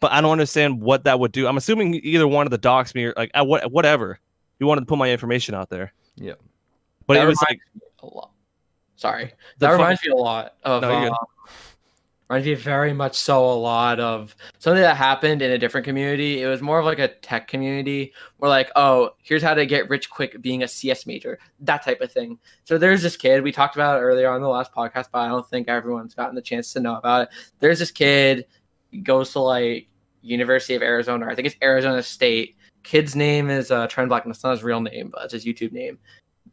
but I don't understand what that would do. I'm assuming he either wanted to dox me or like uh, what whatever. He wanted to put my information out there. Yeah. But That it was like a lot. Sorry. That fuck- reminds me a lot of No, uh, reminds me very much so a lot of something that happened in a different community. It was more of like a tech community where like, oh, here's how to get rich quick being a CS major, that type of thing. So there's this kid we talked about earlier on the last podcast, but I don't think everyone's gotten the chance to know about it. There's this kid goes to like University of Arizona. I think it's Arizona State. Kid's name is uh, Trent Black. That's not his real name, but it's his YouTube name.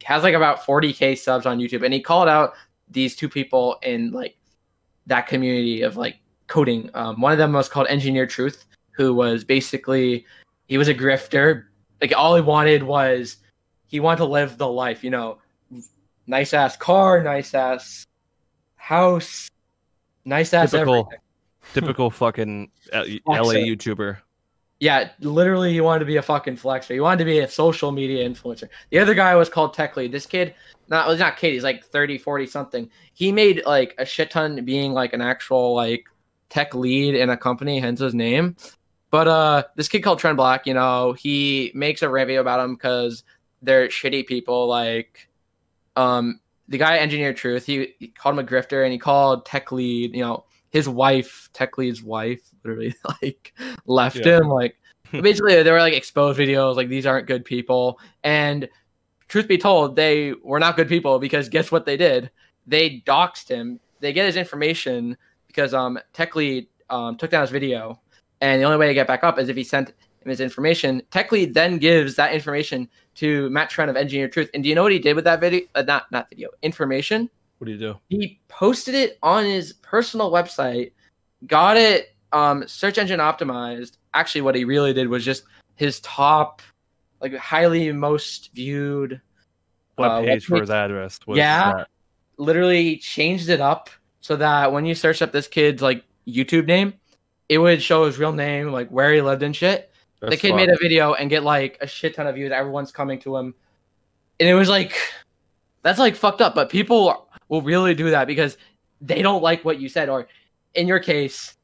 Has like about 40k subs on YouTube, and he called out these two people in like that community of like coding. Um, one of them was called Engineer Truth, who was basically he was a grifter. Like all he wanted was he wanted to live the life, you know, nice ass car, nice ass house, nice ass Typical. everything. typical fucking LA YouTuber. Yeah, literally, he wanted to be a fucking flexer. He wanted to be a social media influencer. The other guy was called Tech Lead. This kid, not he's not kid. He's like 30, 40 something. He made like a shit ton being like an actual like tech lead in a company, hence his name. But uh, this kid called Trent Black, you know, he makes a review about him because they're shitty people. Like, um, the guy engineered truth. He, he called him a grifter, and he called tech lead. You know, his wife, tech lead's wife, literally like left Yeah. him. Like, basically, there were like exposed videos. Like, these aren't good people. And truth be told, they were not good people because guess what they did? They doxed him. They get his information because um tech lead um took down his video, and the only way to get back up is if he sent him his information. Tech lead then gives that information to Matt Trent of Engineer Truth. And do you know what he did with that video? Uh, not not video information. What do you do? He posted it on his personal website, got it um search engine optimized. Actually, what he really did was just his top, like highly most viewed What Uh, page for his address? was Yeah. that? literally changed it up so that when you search up this kid's like YouTube name, it would show his real name, like where he lived and shit. the kid made a video and get like a shit ton of views. Everyone's coming to him, and it was like, that's like fucked up. But people will really do that because they don't like what you said, or in your case,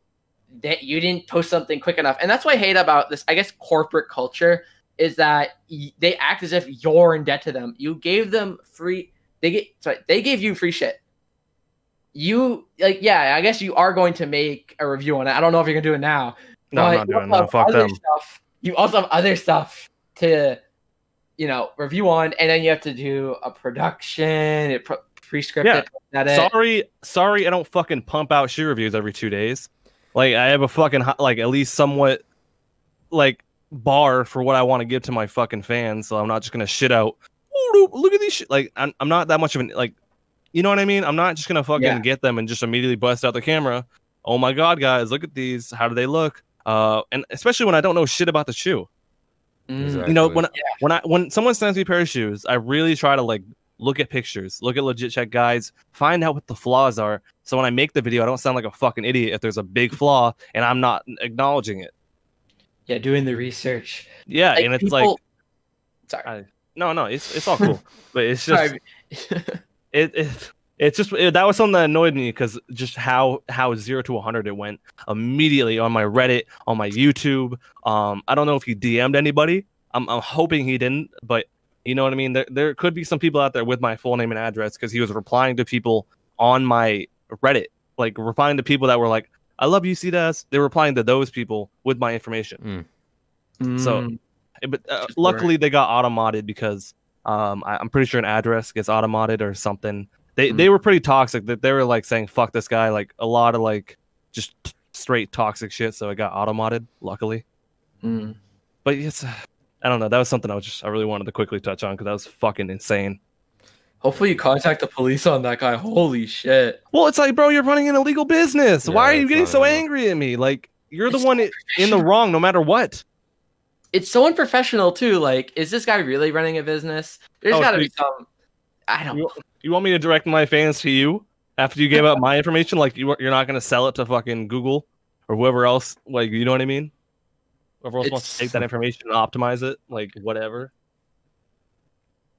that you didn't post something quick enough. And that's what I hate about this. I guess corporate culture is that they act as if you're in debt to them. You gave them free. They get sorry. They gave you free shit. You like yeah. I guess you are going to make a review on it. I don't know if you're gonna do it now. No, I'm not doing have Fuck them. Stuff, you also have other stuff to, you know, review on, and then you have to do a production, it pre- prescripted. Yeah. edit. Sorry, sorry, I don't fucking pump out shoe reviews every two days. Like I have a fucking like at least somewhat like bar for what I want to give to my fucking fans. So I'm not just gonna shit out. Look at these shit. Like I'm, I'm not that much of an like, you know what I mean? I'm not just gonna fucking Yeah. get them and just immediately bust out the camera. Oh my god, guys, look at these. How do they look? Uh, and especially when I don't know shit about the shoe. Mm. Exactly. You know, when when I when someone sends me a pair of shoes, I really try to like look at pictures, look at legit check guides, find out what the flaws are. So when I make the video, I don't sound like a fucking idiot if there's a big flaw and I'm not acknowledging it. Yeah, doing the research. Yeah, Like, and it's people- like Sorry. I- no, no, it's it's all cool, but it's just it, it it's just it, that was something that annoyed me because just how how zero to 100 it went immediately on my reddit on my youtube um i don't know if he dm'd anybody i'm, I'm hoping he didn't but you know what i mean there, there could be some people out there with my full name and address because he was replying to people on my reddit like replying to people that were like i love you Cedaz they're replying to those people with my information So- Mm. Eh, but uh, luckily they got automated because um I, I'm pretty sure an address gets automated or something. They Mm. they were pretty toxic. That they were like saying fuck this guy, like a lot of like just straight toxic shit. So it got automated. Luckily, Mm. but yes, I don't know. That was something I was just I really wanted to quickly touch on because that was fucking insane. Hopefully you contact the police on that guy. Holy shit. Well, it's like, bro, you're running an illegal business. Why are you getting so illegal. angry at me? Like you're the one in the wrong, no matter what. It's so unprofessional too. Like, is this guy really running a business? There's Oh, got to so be some. I don't. You, you want me to direct my fans to you after you gave up my information? Like you, you're not going to sell it to fucking Google or whoever else. Like you know what I mean? Whoever else wants to take that information and optimize it, like whatever.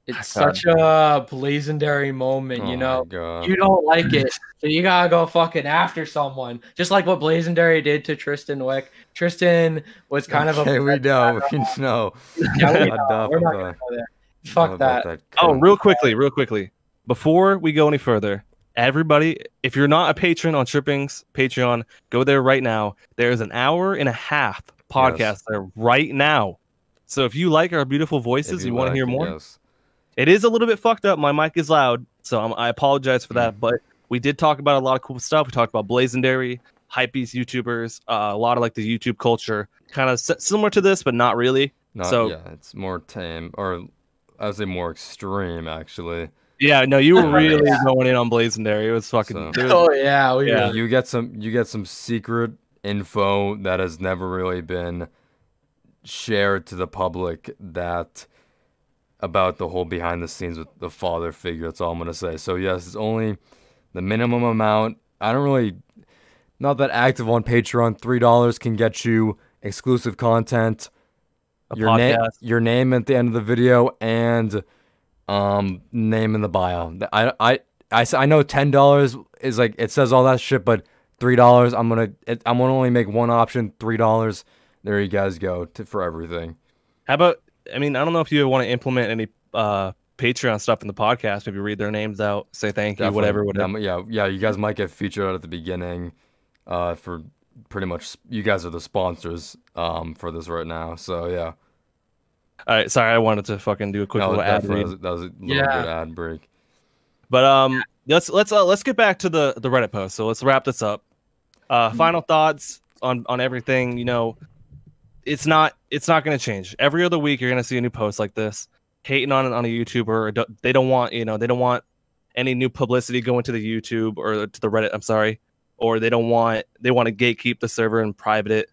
It's God. such a blazendary moment, Oh you know. You don't like it, so you gotta go fucking after someone. Just like what Blazendary did to Tristan Wick. Tristan was kind of a. Okay, we know, we know. yeah, we know. We're not about- gonna go there. Fuck about that. Oh, cunt. real quickly, real quickly, before we go any further, everybody, if you're not a patron on Tripping's Patreon, go there right now. There's an hour and a half podcast Yes. there right now. So if you like our beautiful voices, you, want to like hear more, yes. It is a little bit fucked up. My mic is loud, so I'm, I apologize for Mm. that. But we did talk about a lot of cool stuff. We talked about Blazendary, hypebeast YouTubers, uh, a lot of like the YouTube culture, kind of s- similar to this, but not really. Not, So- yeah, it's more tame, or I would say more extreme, actually. Yeah, no, you were really going in on Blazendary. It was fucking. So- it was- Oh yeah, we Yeah. were- You get some, you get some secret info that has never really been shared to the public that about the whole behind the scenes with the father figure. That's all I'm gonna say. So yes, it's only the minimum amount. I don't really not that active on Patreon. Three dollars can get you exclusive content, a your name, your name at the end of the video, and um name in the bio. I I I know ten dollars is like it says all that shit, but three dollars I'm gonna I'm gonna only make one option. Three dollars. There you guys go to, for everything. How about? I mean, I don't know if you want to implement any uh, Patreon stuff in the podcast. Maybe read their names out, say thank you, whatever, whatever. Yeah, yeah. You guys might get featured out at the beginning. Uh, for pretty much you guys are the sponsors um for this right now. So yeah, All right, sorry, I wanted to fucking do a quick that little ad definitely read. that was a little Yeah. good ad break. But um, let's let's uh, let's get back to the the Reddit post. So let's wrap this up. Uh, final thoughts on on everything. You know, it's not it's not going to change. Every other week, you're going to see a new post like this, hating on on a YouTuber. Or don't- they don't want you know they don't want any new publicity going to the YouTube or to the Reddit. I'm sorry, or they don't want they want to gatekeep the server and private it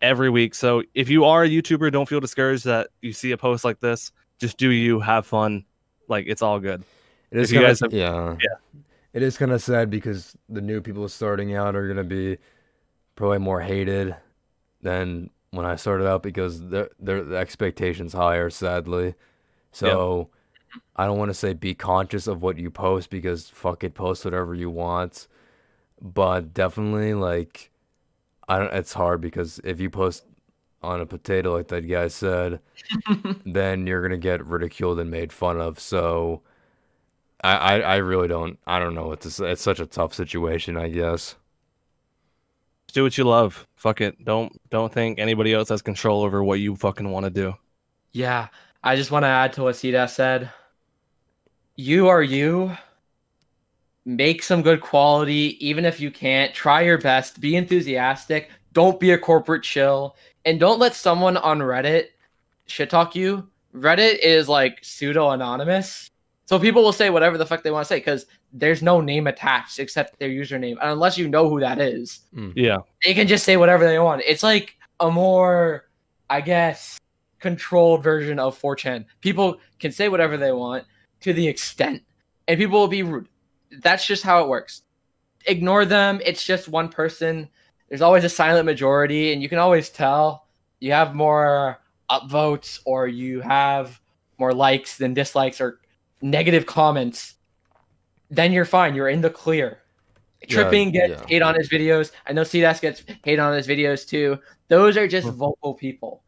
every week. So if you are a YouTuber, don't feel discouraged that you see a post like this. Just do you have fun. Like it's all good. It is If you guys have- yeah, Yeah. It is kind of sad because the new people starting out are gonna be probably more hated than when I started out because their their the expectations higher, sadly. So I don't want to say be conscious of what you post because fuck it, post whatever you want. But definitely like I don't it's hard because if you post on a potato like that guy said, then you're gonna get ridiculed and made fun of. So I, I, I really don't I don't know what to say. It's such a tough situation, I guess. do what you love. Fuck it. Don't don't think anybody else has control over what you fucking want to do. Yeah, I just want to add to what Cedaz said. You are you. Make some good quality, even if you can't. Try your best. Be enthusiastic. don't be a corporate chill, and don't let someone on Reddit shit talk you. Reddit is like pseudo anonymous. So people will say whatever the fuck they want to say because there's no name attached except their username. And unless you know who that is, mm. Yeah. they can just say whatever they want. It's like a more, I guess, controlled version of 4chan. People can say whatever they want to the extent, and people will be rude. That's just how it works. Ignore them. It's just one person. There's always a silent majority, and you can always tell you have more upvotes or you have more likes than dislikes or negative comments. Then you're fine. You're in the clear. Yeah, Tripping gets yeah. hate on his videos. I know Cedaz gets hate on his videos too. Those are just hmm. vocal people.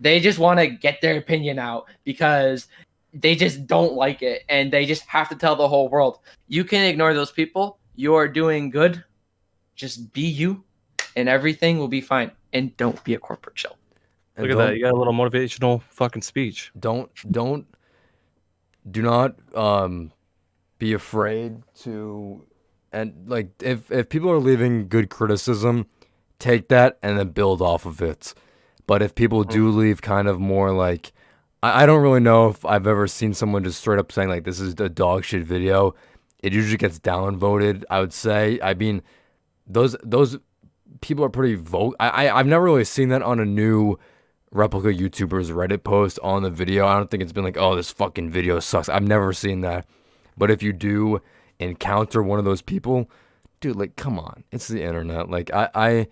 They just want to get their opinion out because they just don't like it and they just have to tell the whole world. You can ignore those people. You are doing good. Just be you and everything will be fine. And don't be a corporate shell. Look at that. You got a little motivational fucking speech. don't don't do not um be afraid to and like if if people are leaving good criticism take that and then build off of it. But if people do leave kind of more like I, I don't really know if i've ever seen someone just straight up saying like this is a dog shit video. It usually gets downvoted i would say. I mean those those people are pretty vote I, I i've never really seen that on a new replica YouTubers Reddit post on the video. I don't think it's been like, oh, this fucking video sucks. I've never seen that. But if you do encounter one of those people, dude, like, come on, it's the internet. Like, I, I,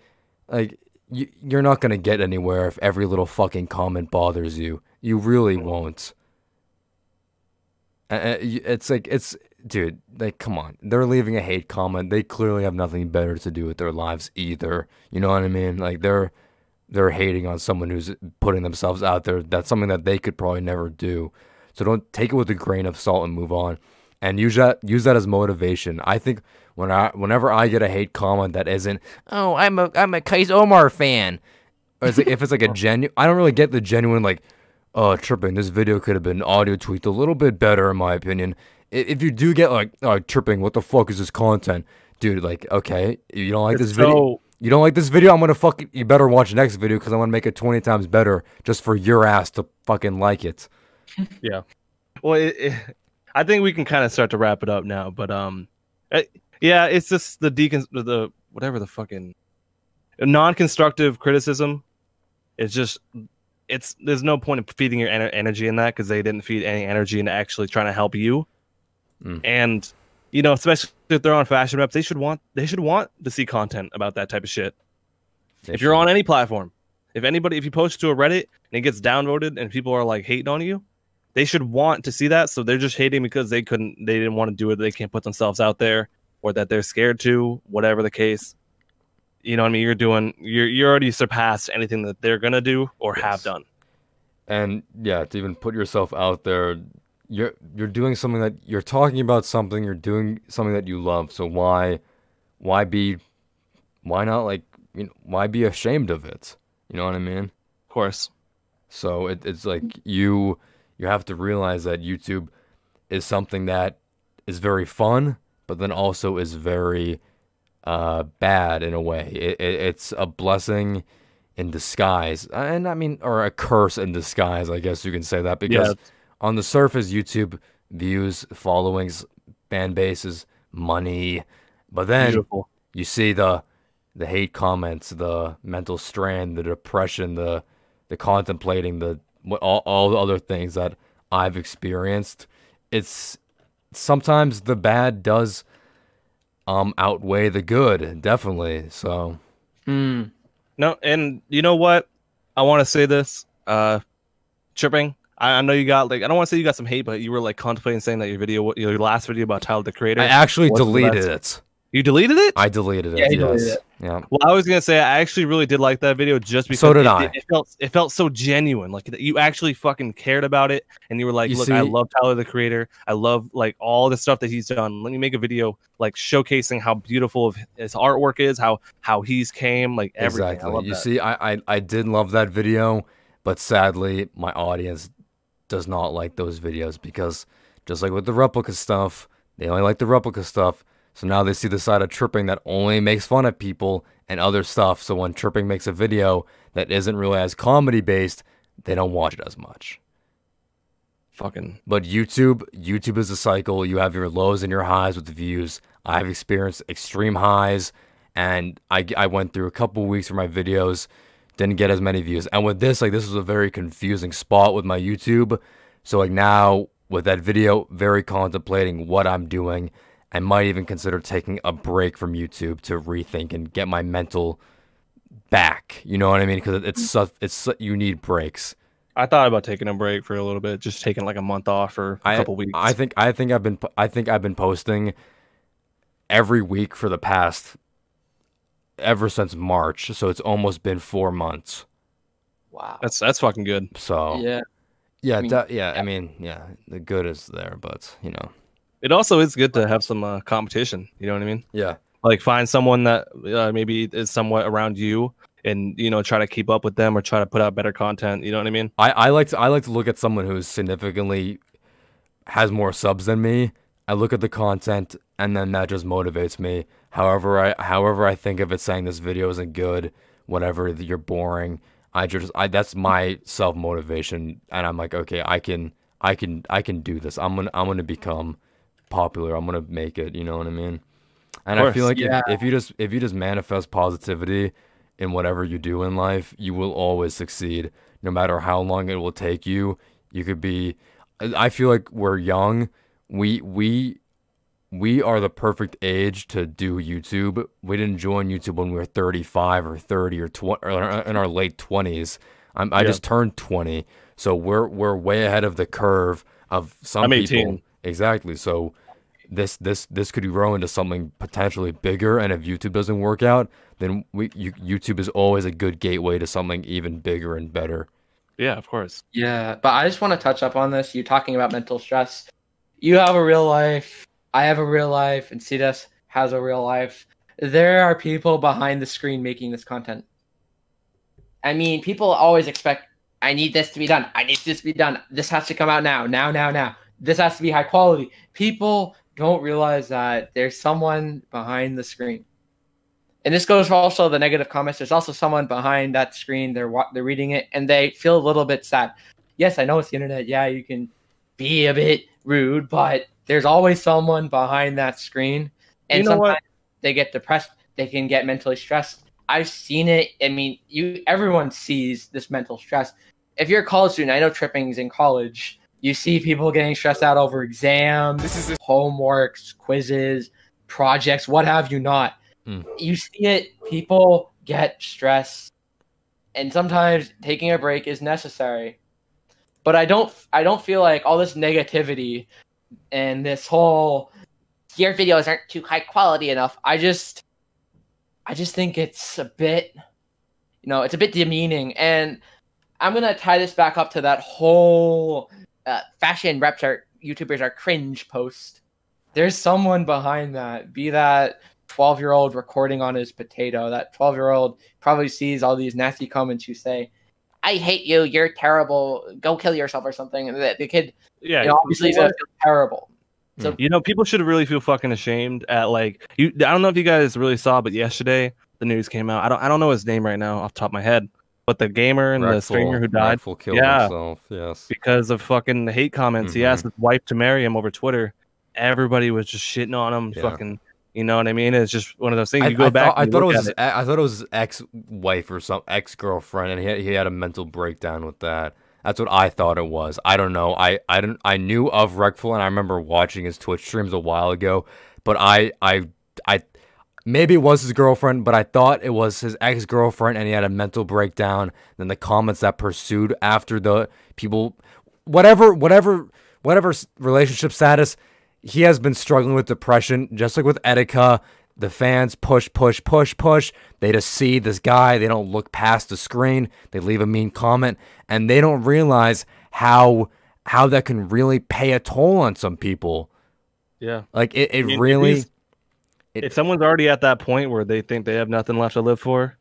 like, you, you're not gonna get anywhere if every little fucking comment bothers you. You really won't. It's like it's, dude. Like, come on. They're leaving a hate comment. They clearly have nothing better to do with their lives either. You know what I mean? Like, they're they're hating on someone who's putting themselves out there. That's something that they could probably never do. So don't take it with a grain of salt and move on. And use that use that as motivation. I think when I whenever I get a hate comment that isn't, oh, I'm a I'm a Kais Omar fan. Or it's like, if it's like a genuine, I don't really get the genuine like, oh, tripping. This video could have been audio tweaked a little bit better, in my opinion. If you do get like, oh, tripping, what the fuck is this content, dude? Like, okay, you don't like this video. So You don't like this video? I'm gonna fucking. You better watch the next video because I'm gonna make it 20 times better just for your ass to fucking like it. Yeah. Well, it, it, I think we can kind of start to wrap it up now, but um, uh, yeah, it's just the decon the whatever the fucking non-constructive criticism. It's just it's there's no point in feeding your ener- energy in that because they didn't feed any energy into actually trying to help you. Mm. And you know, especially if they're on fashion reps, they should want they should want to see content about that type of shit. if you're on any platform, if anybody, if you post to a Reddit and it gets downvoted and people are like hating on you, they should want to see that. So they're just hating because they couldn't, they didn't want to do it. They can't put themselves out there, or that they're scared to, whatever the case. You know what I mean? You're doing, you're you're already surpassed anything that they're gonna do or have done. and yeah, to even put yourself out there, you're you're doing something that you're talking about something. You're doing something that you love. So why, why be, why not like you know why be ashamed of it? You know what I mean? Of course. So it, it's like you you have to realize that YouTube is something that is very fun, but then also is very uh, bad in a way. It, it, it's a blessing in disguise, and I mean, or a curse in disguise. I guess you can say that because Yeah. On the surface, YouTube views, followings, fan bases, money, but then Beautiful. you see the the hate comments, the mental strain, the depression, the the contemplating, the what all, all the other things that I've experienced. It's sometimes the bad does um outweigh the good, definitely. So Hmm. No, and you know what? I want to say this. Uh, tripping. I, I know you got like I don't want to say you got some hate, but you were like contemplating saying that your video, your last video about Tyler the Creator, I actually deleted it. you deleted it. I deleted it. Yeah, he deleted yes. it. Yeah. Well, I was gonna say I actually really did like that video just because So did it, I. It, it felt it felt so genuine, like you actually fucking cared about it, and you were like, You "Look, I love Tyler the Creator. I love like all the stuff that he's done. Let me make a video like showcasing how beautiful his artwork is, how how he's came, like everything. Exactly. I love you that. see, I, I I did love that video, but sadly, my audience does not like those videos because just like with the replica stuff, they only like the replica stuff. So now they see the side of tripping that only makes fun of people and other stuff. So when tripping makes a video that isn't really as comedy based, they don't watch it as much. Fucking But YouTube, YouTube is a cycle. You have your lows and your highs with the views. I've experienced extreme highs, and I, I went through a couple weeks where my videos didn't get as many views. And with this, like this was a very confusing spot with my YouTube. So like now with that video, very contemplating what I'm doing. I might even consider taking a break from YouTube to rethink and get my mental back. You know what I mean? Because mm-hmm. it's such, it's su- you need breaks. I thought about taking a break for a little bit, just taking like a month off or a I, couple weeks. I think I think I've been I think I've been posting every week for the past ever since March. So it's almost been four months. Wow. that's that's fucking good. So yeah. yeah, I mean, da- yeah. I mean, yeah, the good is there, but you know, It also is good to have some uh, competition. You know what I mean? yeah, Like find someone that uh, maybe is somewhat around you, and you know try to keep up with them or try to put out better content. You know what I mean? I, I like to I like to look at someone who's significantly has more subs than me. I look at the content and then that just motivates me. However, I however I think of it saying this video isn't good, whatever you're boring. I just I that's my self motivation and I'm like, okay, I can I can I can do this. I'm gonna I'm gonna become popular. I'm gonna make it, you know what I mean? And I feel like yeah. if, if you just if you just manifest positivity in whatever you do in life, you will always succeed. No matter how long it will take you, you could be I I feel like we're young. We we we are the perfect age to do YouTube. We didn't join YouTube when we were 35 or 30 or 20 or in our late 20s. I'm, I Yeah. just turned 20, so we're we're way ahead of the curve of some I'm people. 18. Exactly. So this this this could grow into something potentially bigger, and if YouTube doesn't work out, then we you, YouTube is always a good gateway to something even bigger and better. Yeah, of course. Yeah, but I just want to touch up on this. You're talking about mental stress. You have a real life. I have a real life, and Cedaz has a real life. There are people behind the screen making this content. I mean, people always expect, I need this to be done. I need this to be done. This has to come out now, now, now, now. This has to be high quality. People don't realize that there's someone behind the screen. And this goes for also the negative comments. There's also someone behind that screen. They're they're reading it and they feel a little bit sad. Yes, I know it's the internet. Yeah, you can be a bit rude, but there's always someone behind that screen. And You know sometimes what? they get depressed. They can get mentally stressed. I've seen it. I mean, you everyone sees this mental stress. If you're a college student, I know tripping's in college. You see people getting stressed out over exams, This is homeworks, quizzes, projects, what have you not. Mm. You see it, people get stressed. And sometimes taking a break is necessary. But I don't I don't feel like all this negativity and this whole your videos aren't too high quality enough. I just I just think it's a bit you know, it's a bit demeaning and I'm going to tie this back up to that whole uh, fashion reps are YouTubers are cringe post. There's someone behind that. Be that 12 year old recording on his potato. That 12 year old probably sees all these nasty comments you say, I hate you. You're terrible. Go kill yourself or something. And the, the kid, Yeah, you know, obviously, is you know going to feel terrible. So, You know, people should really feel fucking ashamed at like you. I don't know if you guys really saw, but yesterday the news came out. I don't. I don't know his name right now off the top of my head, but the gamer and the Reckful- streamer who died Reckful killed Yeah. himself. Yes. because of fucking hate comments. He Mhm. asked his wife to marry him over Twitter. Everybody was just shitting on him. Yeah. Fucking, you know what I mean? It's just one of those things. I, You go I back. thought, I thought it was e- I thought it was ex-wife or some ex-girlfriend, and he had, he had a mental breakdown with that. That's what I thought it was. I don't know. I I didn't. I knew of Reckful, and I remember watching his Twitch streams a while ago. But I I I maybe it was his girlfriend, but I thought it was his ex-girlfriend, and he had a mental breakdown. Then the comments that pursued after the people, whatever whatever whatever relationship status, he has been struggling with depression, just like with Etika. The fans push, push, push, push. They just see this guy. They don't look past the screen. They leave a mean comment, and they don't realize how how that can really pay a toll on some people. Yeah. Like it, it really. it- if someone's already at that point where they think they have nothing left to live for,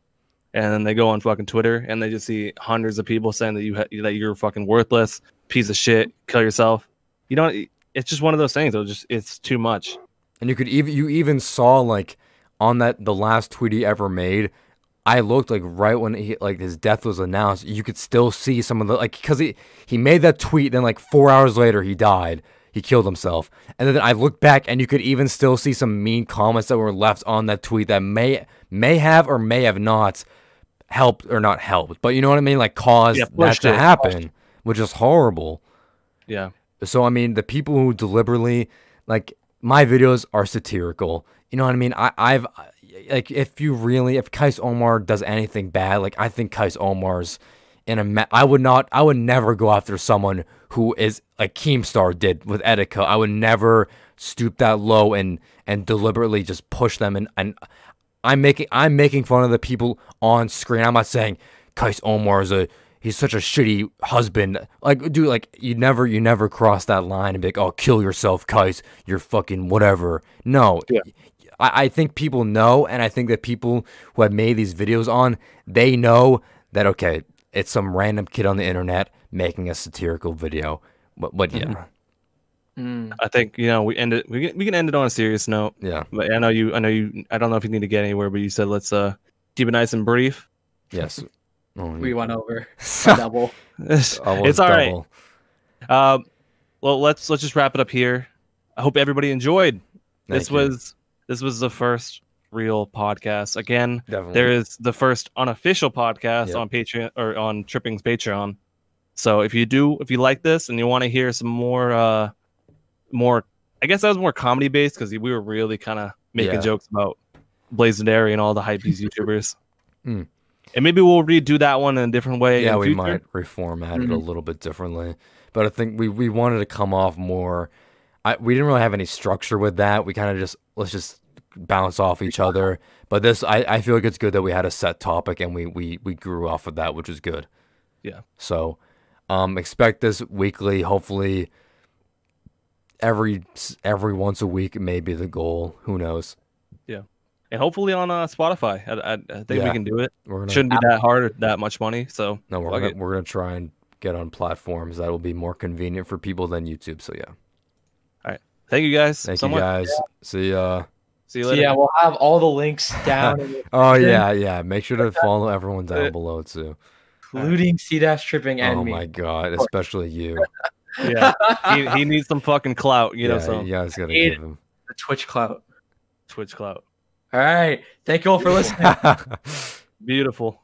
and then they go on fucking Twitter and they just see hundreds of people saying that you ha- that you're fucking worthless, piece of shit, kill yourself. You know, it's just one of those things. It'll just it's too much. And you could even you even saw like on that the last tweet he ever made. I looked like right when he like his death was announced, you could still see some of the like because he he made that tweet, and then like four hours later he died, he killed himself, and then I looked back and you could even still see some mean comments that were left on that tweet that may may have or may have not helped or not helped, but you know what I mean, like caused Yeah, that to it. happen, which is horrible. Yeah. So I mean, the people who deliberately like my videos are satirical. You know what I mean? I, I've like if you really if Kais Omar does anything bad, like I think Kais Omar's in a I would not I would never go after someone who is like Keemstar did with Etika. I would never stoop that low and and deliberately just push them and and I'm making I'm making fun of the people on screen. I'm not saying Kais Omar is a he's such a shitty husband. Like dude, like you never you never cross that line and be like, oh kill yourself, Kais. You're fucking whatever. No. Yeah. I, I think people know and I think that people who have made these videos on, they know that okay, it's some random kid on the internet making a satirical video. But but yeah. Mm. I think you know we end it. We can, we can end it on a serious note. Yeah. But I know you. I know you. I don't know if you need to get anywhere, but you said let's uh keep it nice and brief. Yes. Oh, We went over double. it's almost all right. double. Um, well, let's let's just wrap it up here. I hope everybody enjoyed. this you. was this was the first real podcast. Again, Definitely. there is the first unofficial podcast Yep. on Patreon or on Tripping's Patreon. So if you do, if you like this and you want to hear some more, uh, more, I guess that was more comedy based because we were really kind of making Yeah. jokes about Blazendary and all the hype these YouTubers. Mm. And maybe we'll redo that one in a different way. yeah, we future. might reformat it a Mhm. little bit differently, but I think we we wanted to come off more. I we didn't really have any structure with that. We kind of just let's just bounce off each other. But this, I I feel like it's good that we had a set topic and we we we grew off of that, which is good. Yeah. So, um, expect this weekly. Hopefully, every every once a week may be the goal. Who knows? And hopefully on uh, Spotify. I, I, I think we can do it. We're gonna Shouldn't be that hard or that much money. So no, we're gonna, it. we're gonna try and get on platforms that will be more convenient for people than YouTube. So yeah. All right. Thank you guys Thank so you much. guys. See ya. See you So later. yeah, we'll have all the links down, Oh yeah, yeah. Make sure to follow everyone down Uh, below too. including C dash tripping and me. Oh me. my god, especially you. yeah, he, he needs some fucking clout, you know. yeah, So you guys gotta give him. The Twitch clout. Twitch clout, All right. Thank you all for listening. beautiful.